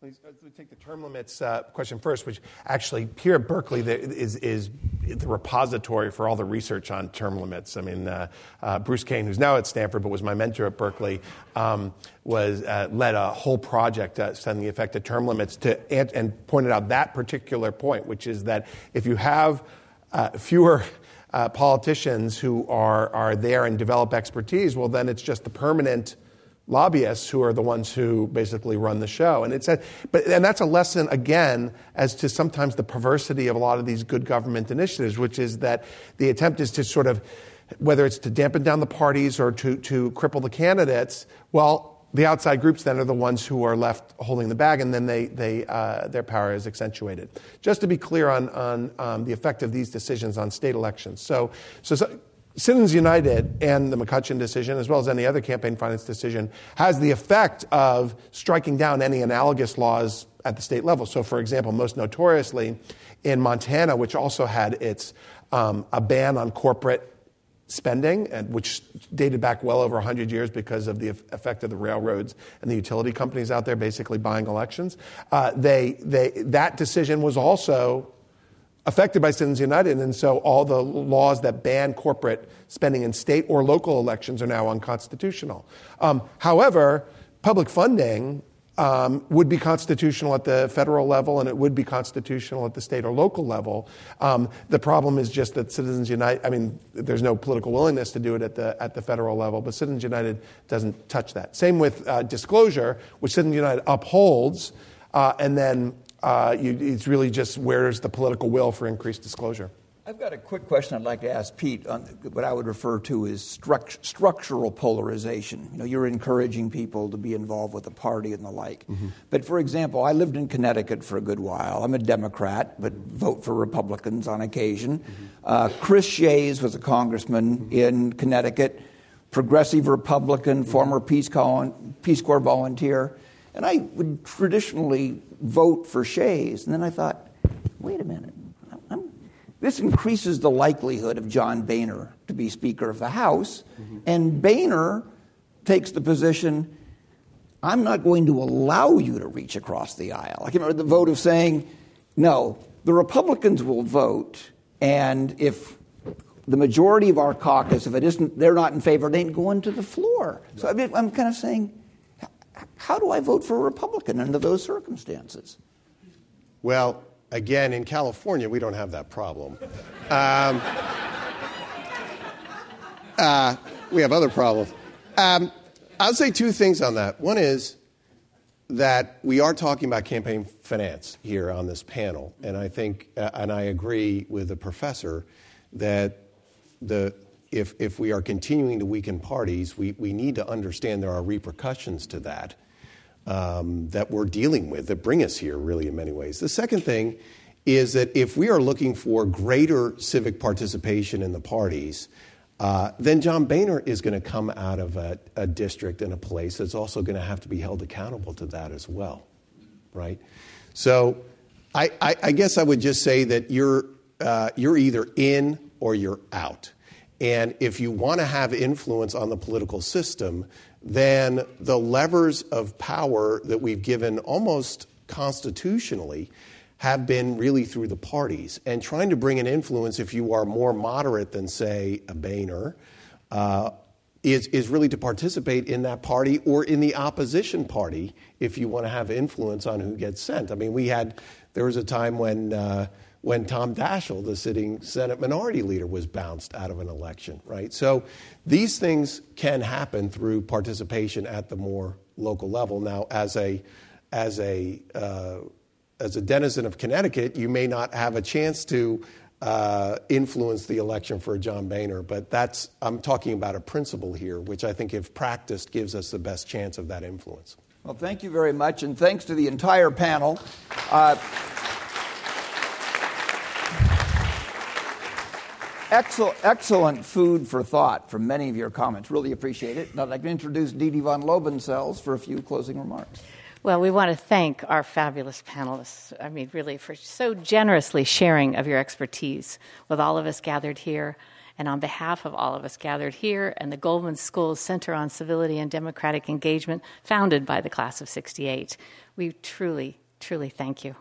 Let's take the term limits uh, question first, which actually here at Berkeley is, is the repository for all the research on term limits. I mean, uh, uh, Bruce Cain, who's now at Stanford but was my mentor at Berkeley, um, was uh, led a whole project uh, studying the effect of term limits to and, and pointed out that particular point, which is that if you have uh, fewer politicians who are are there and develop expertise, well, then it's just the permanent lobbyists who are the ones who basically run the show. And it's a, but and that's a lesson again as to sometimes the perversity of a lot of these good government initiatives, which is that the attempt is to sort of whether it's to dampen down the parties or to, to cripple the candidates, well, the outside groups then are the ones who are left holding the bag, and then they, they, uh, their power is accentuated. Just to be clear on, on um, the effect of these decisions on state elections. So, so, so Citizens United and the McCutcheon decision, as well as any other campaign finance decision, has the effect of striking down any analogous laws at the state level. So, for example, most notoriously in Montana, which also had its um, a ban on corporate spending, and which dated back well over 100 years because of the effect of the railroads and the utility companies out there basically buying elections. Uh, they, they, that decision was also affected by Citizens United, and so all the laws that ban corporate spending in state or local elections are now unconstitutional. Um, however, public funding um, would be constitutional at the federal level, and it would be constitutional at the state or local level. Um, the problem is just that Citizens United. I mean, there's no political willingness to do it at the at the federal level, but Citizens United doesn't touch that. Same with uh, disclosure, which Citizens United upholds, uh, and then uh, you, it's really just where's the political will for increased disclosure. I've got a quick question I'd like to ask Pete on what I would refer to as struct- structural polarization. You know, you're encouraging people to be involved with the party and the like. Mhm. But for example, I lived in Connecticut for a good while. I'm a Democrat, but vote for Republicans on occasion. Uh, Chris Shays was a congressman in Connecticut, progressive Republican, former Peace Corps, Peace Corps volunteer. And I would traditionally vote for Shays. And then I thought, wait a minute. I'm, this increases the likelihood of John Boehner to be Speaker of the House. Mm-hmm. And Boehner takes the position I'm not going to allow you to reach across the aisle. I can remember the vote of saying, no, the Republicans will vote, and if the majority of our caucus, if it isn't, they're not in favor, it ain't going to the floor. So I mean, I'm kind of saying, how do I vote for a Republican under those circumstances? Well, again, in California, we don't have that problem. Um, uh, we have other problems. Um, I'll say two things on that. One is that we are talking about campaign finance here on this panel, and I think, uh, and I agree with the professor that the if if we are continuing to weaken parties, we, we need to understand there are repercussions to that um, that we're dealing with that bring us here, really, in many ways. The second thing is that if we are looking for greater civic participation in the parties, uh, then John Boehner is going to come out of a, a district and a place that's also going to have to be held accountable to that as well, right? So I, I, I guess I would just say that you're, uh, you're either in or you're out. And if you want to have influence on the political system, then the levers of power that we've given almost constitutionally have been really through the parties. And trying to bring an influence, if you are more moderate than, say, a Boehner, uh, is, is really to participate in that party or in the opposition party if you want to have influence on who gets sent. I mean, we had, there was a time when, uh, when Tom Daschle, the sitting Senate minority leader, was bounced out of an election, right? So these things can happen through participation at the more local level. Now, as a, as a, uh, as a denizen of Connecticut, you may not have a chance to uh, influence the election for John Boehner, but that's, I'm talking about a principle here, which I think, if practiced, gives us the best chance of that influence. Well, thank you very much, and thanks to the entire panel. Uh, excellent, excellent food for thought from many of your comments. Really appreciate it. And I'd like to introduce Dede von Lobenselz for a few closing remarks. Well, we want to thank our fabulous panelists. I mean, really, for so generously sharing of your expertise with all of us gathered here. And on behalf of all of us gathered here and the Goldman School's Center on Civility and Democratic Engagement, founded by the class of 68, we truly, truly thank you.